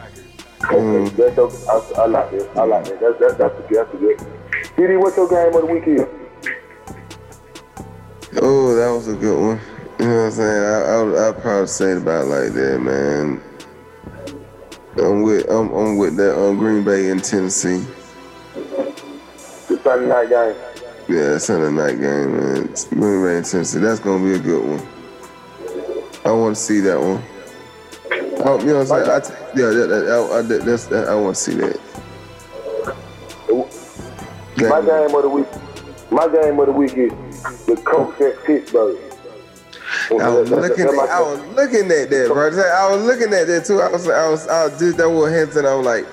Okay, that's okay. I, I like it. I like it. That's, that's, that's, that's good. Diddy, what's your game of the week is? Oh, that was a good one. You know what I'm saying? I, I I'd probably say it about like that, man. I'm with I'm, I'm with that um, Green Bay in Tennessee. The Sunday night game. Yeah, Sunday night game, man. It's Green Bay in Tennessee. That's gonna be a good one. I want to see that one. Oh, you know what I'm saying? I t- yeah, that, that, I, I, that, that's that, I want to see that. My game of the week, my game of the week is the Colts at Pittsburgh. I was looking at, I was looking at that, bro. I was looking at that too. I was, I was, I did that with Henson. I was like,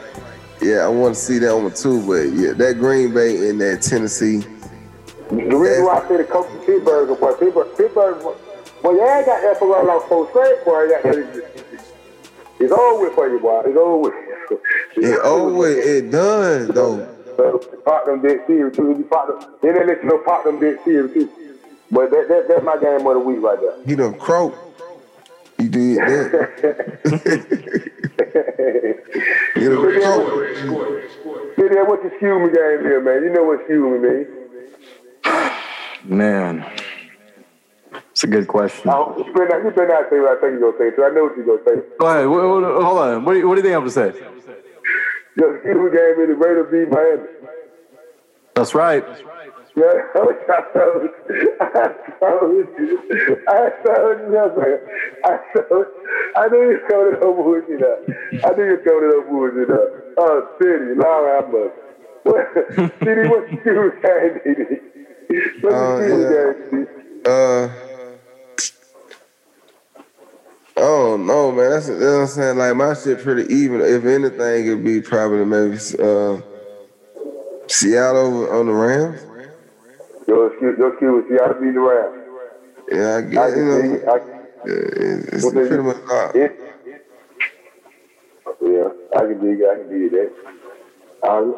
yeah, I want to see that one too. But yeah, that Green Bay and that Tennessee. The reason why I say the Colts at Pittsburgh, boy, Pittsburgh, Pittsburgh, boy, you ain't got that for run off four straight, boy. Got that. It's over with for you, boy. It's over with. It over, it done though. So, pop them dead serious too. You pop them, then they let you know pop them dead serious too. But that, that, that's my game of the week right there. He done croak. You did that. [laughs] He done croak. See that what the excuse me game here, man. You know what excuse me mean. Man, it's a good question. I hope you better not, you better not say what I think you're gonna say. So I know what you're gonna say. Go ahead. What, what, hold on. What do, you, what do you think I'm going to say? The excuse me game is the Raiders beat Miami. That's right. Yeah, [laughs] I told you. I told you. I told you. nothing. I told I knew you were coming up bullshit up. I knew you were coming up bullshit up. Oh, City, Lord have mercy. What, City, what's the excuse game, Diddy? What's Uh, the excuse yeah. game, Diddy? Uh, I don't man. That's, that's what I'm saying. Like my shit pretty even. If anything, it'd be probably maybe uh, Seattle on the Rams. Your excuse, your excuse, you gotta beat the Rams. Yeah, I I guess you can see, know. I, yeah, It's, pretty you- much hard. it, I can dig it. I can dig that. Um,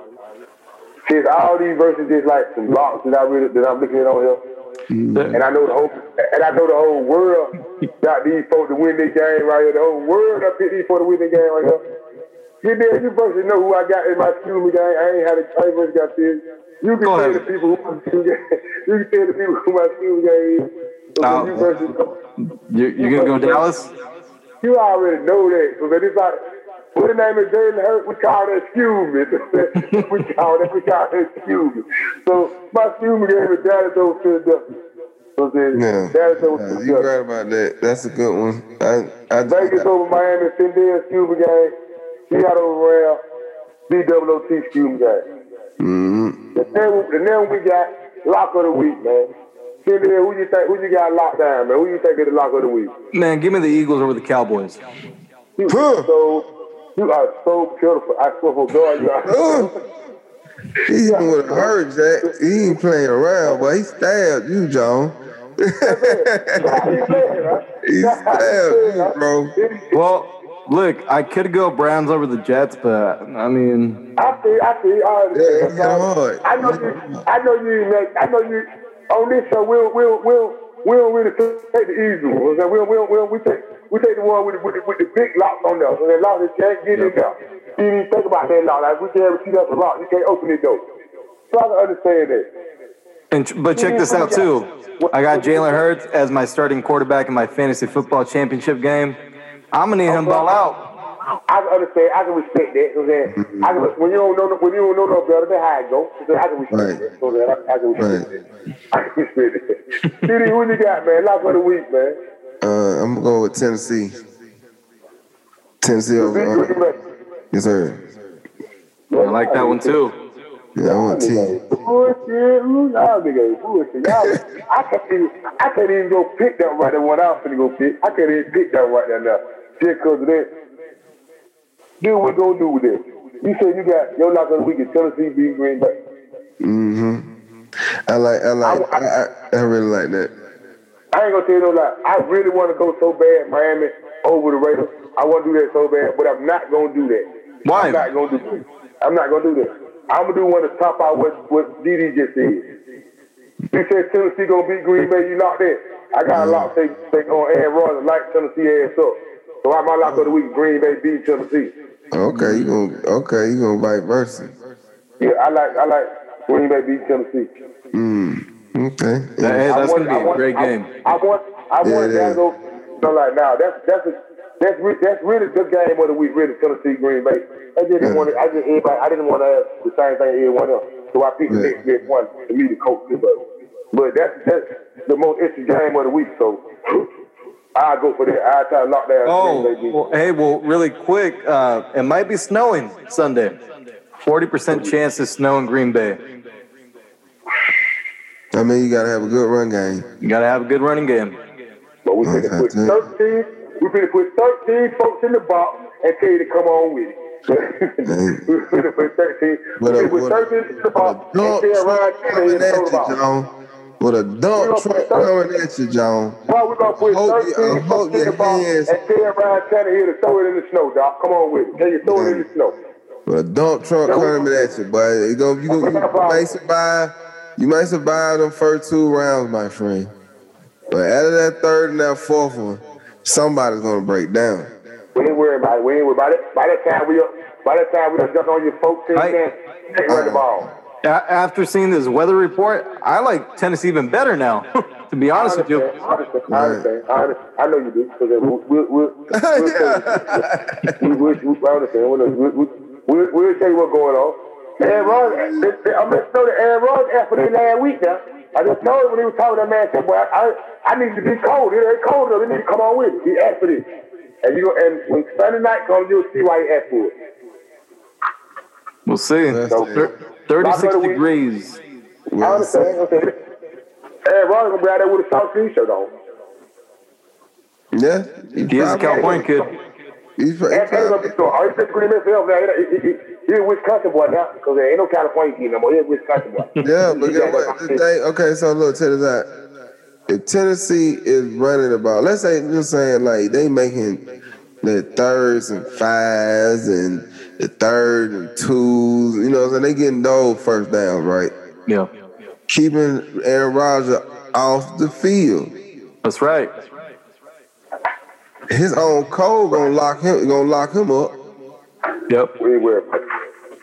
since all these verses is like some blocks that I really that I'm looking at on here. And I know the whole and I know the whole world got these folks to win this game right here. The whole world up picked these for to win the game right here. You there, you versus know who I got in my school game. I ain't had a I ain't got this. You can Go tell ahead. the people who my game. You can tell the people who my school game is. So you versus You you gonna go Dallas? you already know that. That it's like, what the name is Jalen Hurt? We call that excuse me. [laughs] we call that, we call that excuse. So my excuse me game is Dallas over Philadelphia. So then Yeah, Dallas over Yeah, you Philadelphia. right about that. That's a good one. I, I, Vegas over Miami, Cindy excuse me game. Seattle over Real. BWOT excuse me game. mm And then, and then we got lock of the week, man. Cindy, who you think? Who you got locked down, man? Who you think is the lock of the week? Man, give me the Eagles over the Cowboys. Huh. so you are so beautiful. I swear for God, you are. [laughs] He hit him with a hurt, Jack. He ain't playing around, but he stabbed you, John. [laughs] he stabbed you, bro. Well, look, I could go Browns over the Jets, but I mean, I see, I see, I Yeah, understand. he hard. I know you, I know you, man. I know you. On this show, we'll, we'll, we'll, we don't really take the easy one. Okay? We'll, we'll, we'll, we take, we take the one with the, with the, with the big locks on there. So that lock that can't get in there. You didn't even think about that lock. Like we can't see that's a lock. You can't open it though. So I can understand that. and but check this out too. I got Jalen Hurts as my starting quarterback in my fantasy football championship game. I'm gonna need him ball out. I can understand. I can respect that. So that I can, when you don't know, no- when you don't know no better, then how it go. So I can respect Right. that. So that I, I can respect Right. that. I can respect that. [laughs] Diddy, who you got, man? Lock of the week, man. Uh, I'm gonna go with Tennessee. Tennessee over. Who Uh, yes, sir. I like that one too. Yeah, I want T. Bullshit, y'all niggas bullshit. Y'all, I can't even, I can't even go pick that right there. What I was finna go pick, I can't even pick that right there now. Just cause of that. Then what we gonna do with that? You said you got your lock of the week is Tennessee beat Green Bay. Mm-hmm. I like. I like. I, I, I really like that. I ain't gonna tell you no lie. I really want to go so bad Miami over the Raiders. I want to do that so bad, but I'm not gonna do that. Why? I'm not gonna do that. I'm not gonna do that. I'm gonna do one to top out what what DD just said. He said Tennessee gonna beat Green Bay. You locked in. I got a lock take take on Aaron Rodgers like Tennessee ass up. So I my lock of the week Green Bay beat Tennessee. Okay, you gonna. Okay, you gonna vice versa. Yeah, I like I like Green Bay beat Tennessee. Mm. Okay. Hey, that's want- gonna be I a want- great I- game. I want, I Yeah, want it that is. go. So like now, that's that's a, that's re- that's really the game of the week. Really, Tennessee Green Bay. I didn't Yeah. want to. I just everybody. I didn't want to have the same thing everyone else. So I picked the Yeah. next best one to me to coach it. But but that's that's the most interesting game of the week. So I go for that. I try to lock down Oh, Green Bay. well, hey, well, really quick, uh, it might be snowing Sunday. Forty percent chance of snow in Green Bay. I mean, you gotta have a good run game. You gotta have a good running game. But we finna Okay, put too. thirteen. We finna put thirteen folks in the box and tell you to come on with it. [laughs] we finna put thirteen. We With a, with a, thirteen in the box and tell Ryan truck Tannehill coming to at throw you, the ball. John. With a dump truck coming at you, John. Why we gonna put I hope you- I 13 hope folks in your the box hands- and tell Ryan Tannehill to throw it in the snow, dog? Come on with it. Can you throw it in the snow? With a dump truck coming at you, but you go, you, go, you may survive. You may survive them first two rounds, my friend. But out of that third and that fourth one, somebody's gonna break down. We ain't worried about it. We ain't worried about it. By the time we up, by that time we done jumped on your folks and I- can't run the ball. After seeing this weather report, I like Tennessee even better now. [laughs] to be honest with you. I understand. I understand. I, understand. I know you do. Because [laughs] you. we'll tell you what's going on. Aaron Rodgers, I'm going to know that Aaron Rodgers after that last week now. I just told him when he was talking to that man, I said, boy, I, I need to be cold. It ain't cold enough. They need to come on with it. He asked for this. And you and when Sunday night comes, you'll see why he asked for it. we'll see. So, it. Thirty-six Lock of the degrees. I Well, understand. Okay. Aaron Rodgers gonna be out there with a South T-shirt on. Yeah, He is a California kid. He's, he's And, and gonna probably, be so. Are you just A Wisconsin boy now because there ain't no California team no more. He's a Wisconsin boy. [laughs] yeah, but He guess got what? that okay, so look, check this out. If Tennessee is running about, let's say, just saying like they making the thirds and fives and the third and twos. You know, so they getting those first downs, right? Yeah. Keeping Aaron Rodgers off the field. That's right. That's right. That's right. His own code gonna lock him. Gonna lock him up. Yep. We will.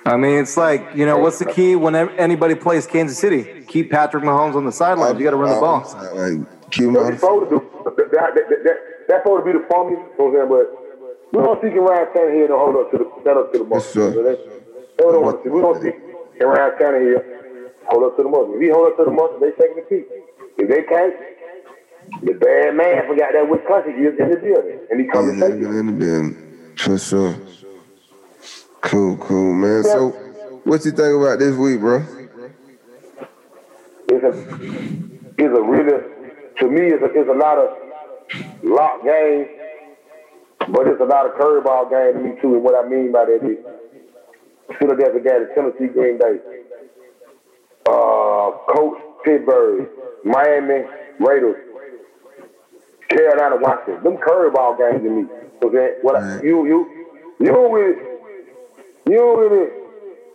I mean, it's like you know, what's the key when anybody plays Kansas City? Keep Patrick Mahomes on the sidelines. You got to run the ball. Like, keep him on to do that, that, that, that, that's supposed to be the formula, you know what I'm saying? But we don't see Ryan Tannehill to hold up to the stand up to the muscle. That's true. So that's, that's what I want to see. We don't see Ryan Tannehill hold up to the muscle. If he hold up to the muscle, they taking the peak. If they can't, the bad man forgot that Wisconsin is in the building, and he comes Yeah, to take it. in the building. For sure. Cool, cool, man. So, what you think about this week, bro? It's a, it's a really, to me, it's a, it's a lot of lock games, but it's a lot of curveball game to me too. And what I mean by that is Philadelphia got the Tennessee Green Bay, uh, Colts Pittsburgh, Miami Raiders, Carolina Washington. Them curveball games to me. That what I, you you you really you don't really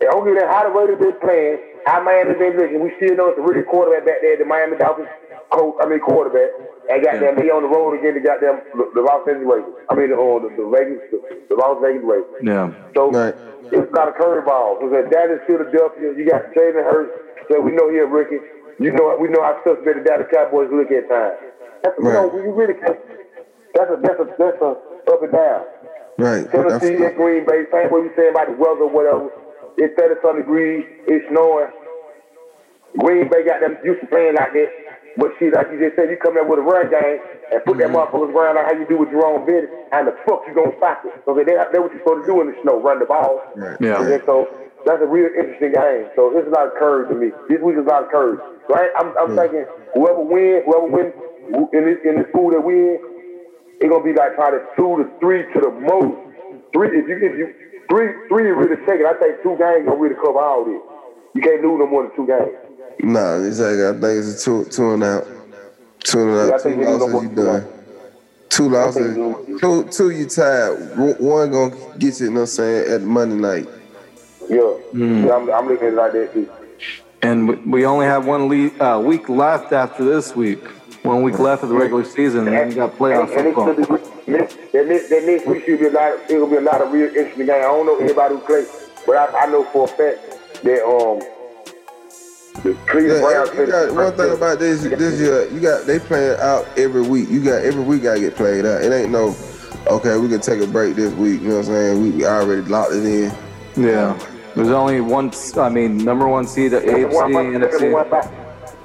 I don't give a damn how the way Raiders been playing, how Miami been looking. We still know it's a really quarterback back there, the Miami Dolphins coach, I mean quarterback. And goddamn, he on the road again to goddamn the, the Los Angeles Raiders. I mean the uh, the, the Vegas the, the Las Vegas Raiders. Yeah. So Right. it's not a curveball. So that is Dallas Philadelphia, you got Jalen Hurts, so we know he a rookie. You know we know how suspect the Cowboys look at times. That's you know, Right. you really can't that's a that's a that's a up and down. Right. Tennessee and Green Bay, same what you saying about the weather whatever. It's 30 some degrees, it's snowing. Green Bay got them used to playing like that. But shit, like you just said, you come in with a run game and put that mm-hmm. motherfuckers around like how you do with Jerome Bettis, how the fuck you gonna stop it? So that that's what you're supposed to do in the snow, run the ball. Right. Yeah. And so that's a real interesting game. So it's a lot of courage to me. This week is a lot of courage. So I, I'm, I'm mm. thinking whoever wins, whoever wins in this in the school that win, it's gonna be like probably two to three to the most. Three if you if you three three is really taking. I think two games gonna really cover all this. You can't lose no more than two games. Nah, it's like, I think it's a two, two and out. Two and Yeah, out. Two think they gonna losses, go you two done. Two losses. Two, two, you tired. One- One gonna get you, you know what I'm saying, at Monday night. Yeah, yeah I'm, I'm looking at it like that too. And we- we only have one le- uh, week left after this week. One week left of the regular season, and then we got playoff and, and it football. be, that, next, that next week should be a lot. It's gonna be a lot of real interesting games. I don't know anybody who plays, but I, I know for a fact that um the Cleveland Yeah, Browns. you got one thing about this this year, you got they playing out every week. You got every week gotta get played out. It ain't no okay, we can take a break this week, you know what I'm saying? We, we already locked it in. Yeah. There's only one, I mean, number one seed, the number one AFC, back, number one NFC. back.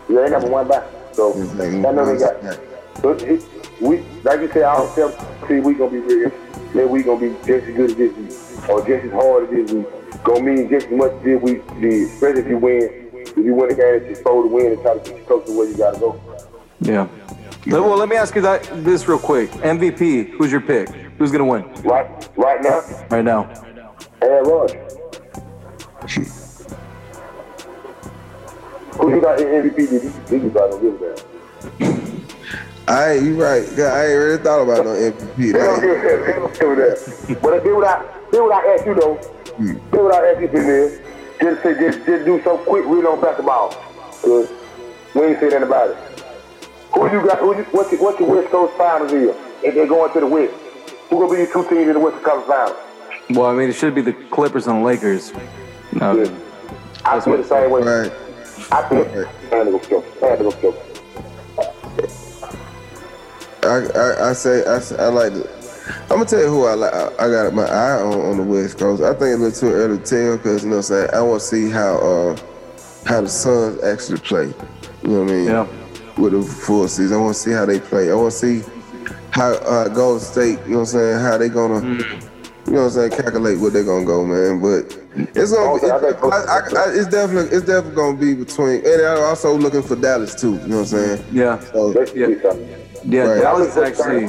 Yeah, number one back. So It's like I know they got. one So it, we, like you said, I don't tell. See, we gonna be real. Then we gonna be just as good as this week, or just as hard as this week. Gonna mean just as much as this week did, especially if you win. If you win a game that you're supposed to win and try to get you close to where you gotta go. Yeah. Let- Well, let me ask you that this real quick. MVP, who's your pick? Who's gonna win Right, right now, right now? Aaron Rodgers. Who you got in MVP? Did you, did you got no give a damn? I ain't you right. I ain't really thought about no MVP. They don't give a damn. They don't give a damn. But then what I, then what I ask you though, hmm. then what I ask you, Finley, just say, just, just do so quick read on basketball. Cause we ain't saying nothing about it. Who you got? Who you, what's your, what's your West Coast Finals is? If they're going to the West, who gonna be your two teams in the West Coast Finals? Well, I mean, it should be the Clippers and Lakers. No, Yeah. I feel the same way. right. I feel. Man, to go kill. Man, to go kill. I, I I say I, I like the, I'm gonna tell you who I like. I, I got my eye on on the West Coast. I think it's a little too early to tell because you know what I'm saying I want to see how uh how the Suns actually play. You know what I mean? Yeah. With the full season, I want to see how they play. I want to see how uh, Golden State. You know what I'm saying? How they gonna. You know what I'm saying? Calculate what they're gonna go, man. But it's gonna. Be, Okay, I I, I, I, it's definitely. It's definitely gonna be between. And I'm also looking for Dallas too. You know what I'm saying? yeah, So, Yeah. yeah. Right. Dallas is actually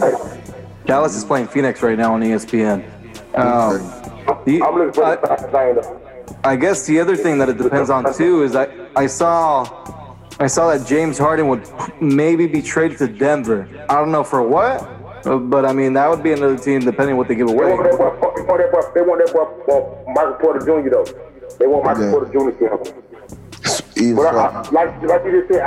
Dallas is playing Phoenix right now on ESPN. Um, the- I'm looking for I- the same thing though. I guess the other thing that it depends on too is I I saw I saw that James Harden would maybe be traded to Denver. I don't know for what, but I mean that would be another team depending on what they give away. Remember that one fucking want that boy. They want that boy, uh, Michael Porter Jr. though. They want Michael Yeah. Porter Jr. to help. Even But I, I, like like you just said,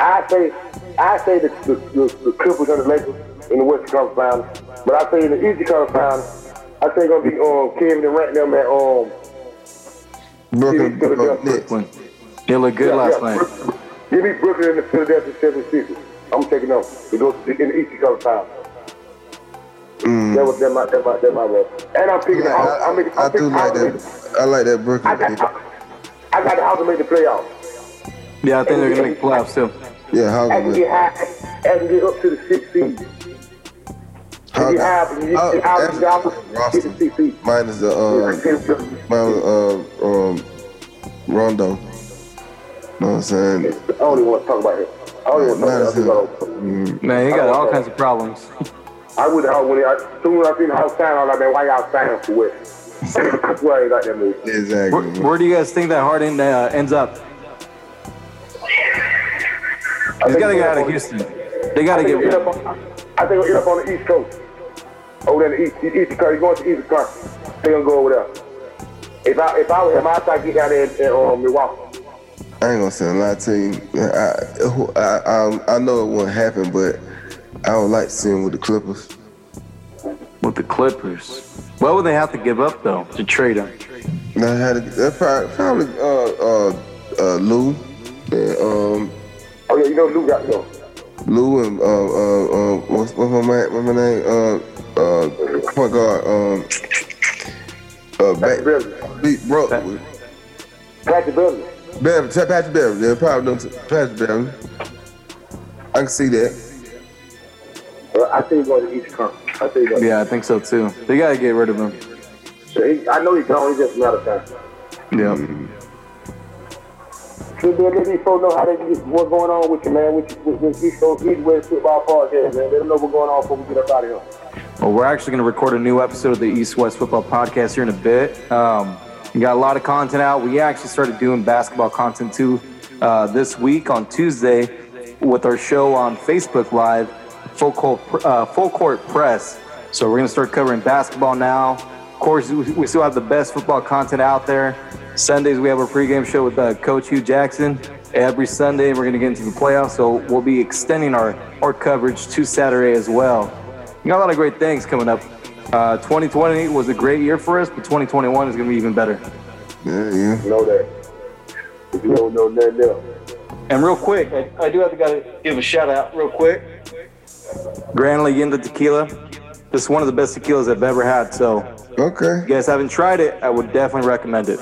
I, I say I say the the, the, the Clippers and the Lakers in the Western Conference Finals. But I say in the Eastern Conference Finals, I think gonna be um Kevin Durant and them at um Brooklyn Give me Philadelphia. Nets. Brooklyn. They look good yeah, last yeah, night. Give me Brooklyn and the Philadelphia 76ers. I'm taking them to go to, in the Eastern Conference Finals. That was that my that my that my role. And I'm picking. Yeah, I'm, I, I'm making. I I'm do like Hawks to make- that. I like that Brooklyn. I got, pick. I got the Hawks to make the playoffs. Yeah, I think they're gonna make playoffs too. Yeah, I can Hawkins. get high. I can get up to the sixth seed. If you have, you How- get out, you how- get out, get the sixth seed. minus the um, minus, uh, um, Rondo. Know what I'm saying? I don't even want to talk about him. I don't even want to talk about him. Man, he got all kinds of problems. [laughs] I would have when I, as soon as I seen the Hawks sign, I was like, man, why y'all signing for what? [laughs] That's why I ain't like that move. Exactly. Where, where do you guys think that Harden uh, ends up? I He's think got to get out of Houston. They got to get he'll rid end up on- I think he'll end up on the East Coast. Over there in the East, East Coast. He's going to the East Coast. They gonna go over there. If I if I was him, I'd try to get down there in, in um, Milwaukee. I ain't gonna say a lot to you. I, I, I, I know it won't happen, but I would like to see him with the Clippers. with the Clippers. What would they have to give up though to trade him? That had to, probably, probably uh, uh, uh, Lou, and, um, Oh yeah, you know Lou got you know. Lou and uh, uh, uh, what's, what's my man? What's my name? Uh, uh, point guard. Um, uh, Patrick back, Beverley. beat bro. Patrick Beverley. Beverley, Patrick Beverley. Yeah, probably them two. Patrick Beverley. I can see that. I think he's going to East Coast. I think he's going. Yeah, I think so too. They got to get rid of him. He, I know he's gone. He's just not a matter of time. Yeah. Should be let these folks know how they what's going on with you, man. With, you- with, with East Coast East West Football Podcast, man. Let them know what's going on before we get up out of here. Well, we're actually going to record a new episode of the East West Football Podcast here in a bit. Um, we got a lot of content out. We actually started doing basketball content too uh, this week on Tuesday with our show on Facebook Live, Full Court, uh, Full Court Press. So we're going to start covering basketball now. Of course, we we still have the best football content out there. Sundays we have our pregame show with uh, Coach Hue Jackson. Every Sunday we're going to get into the playoffs, so we'll be extending our, our coverage to Saturday as well. We got a lot of great things coming up. Uh, 2020 was a great year for us, but 2021 is going to be even better. Yeah, yeah. Know that. If you don't know nothing else. And real quick, I, I do have to gotta give a shout out real quick. Grand Leyenda Tequila. This is one of the best tequilas I've ever had. So if Okay, you guys haven't tried it, I would definitely recommend it.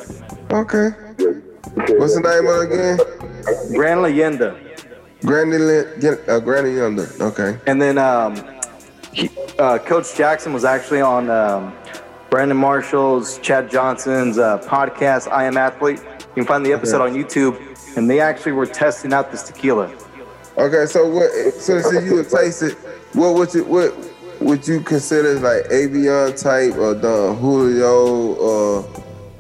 okay. Yeah, you said What's the name of it again? Grand Leyenda. Lin- get uh, Yonder. Okay. And then um, he, uh, Coach Jackson was actually on um, Brandon Marshall's, Chad Johnson's uh, podcast, I Am Athlete. You can find the episode on YouTube, and they actually were testing out this tequila. Okay, so what? So since you would taste it, what would you what would you consider like Avion type or Don Julio or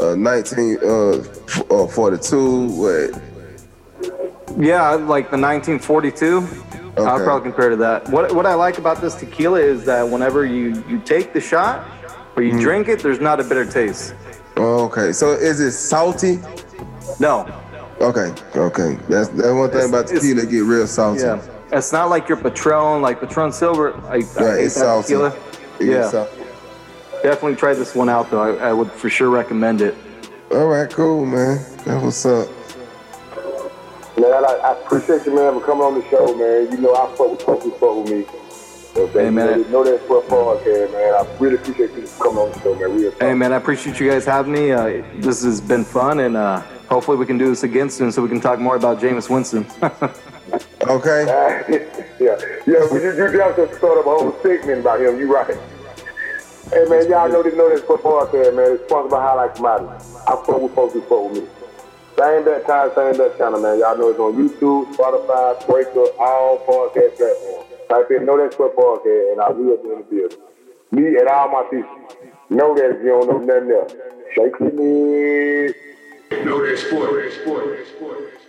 uh, nineteen uh, f- uh, forty two? What? Yeah, like the 1942. I'll probably compare to that. What what I like about this tequila is that whenever you you take the shot or you drink it, there's not a bitter taste. Oh, okay, so is it salty? No. Okay, okay. That's that's one thing It's- about it's- tequila get real salty. Yeah. It's not like your Patron, like Patron Silver. I, I Right, hate it's salty. tequila. It Yeah. salty. Definitely try this one out though. I, I would for sure recommend it. All right, cool, man. That what's up. Uh, man, I, I appreciate you, man, for coming on the show, man. You know, I fuck with folks who fuck with me. You know, I'm? Hey, man. You know, know that for podcast, man. I really appreciate you coming on the show, man. Real Hey man, I appreciate you guys having me. Uh, this has been fun, and uh, hopefully we can do this again soon, so we can talk more about Jameis Winston. [laughs] Okay. [laughs] yeah, yeah, but you, you just have to start up a whole segment about him. You right. Hey man, y'all know this, know this football podcast, man. It's sponsored by Highlight Commodity. I fuck with folks who fuck with me. Same that time, same that channel, man. Y'all know it's on YouTube, Spotify, Breaker, all podcast platforms. Type in Know That Football Podcast, and I will be in the building. Me and all my people. Know that if you don't know nothing else. Shake your head. Know that sport. Know sport. Know that sport.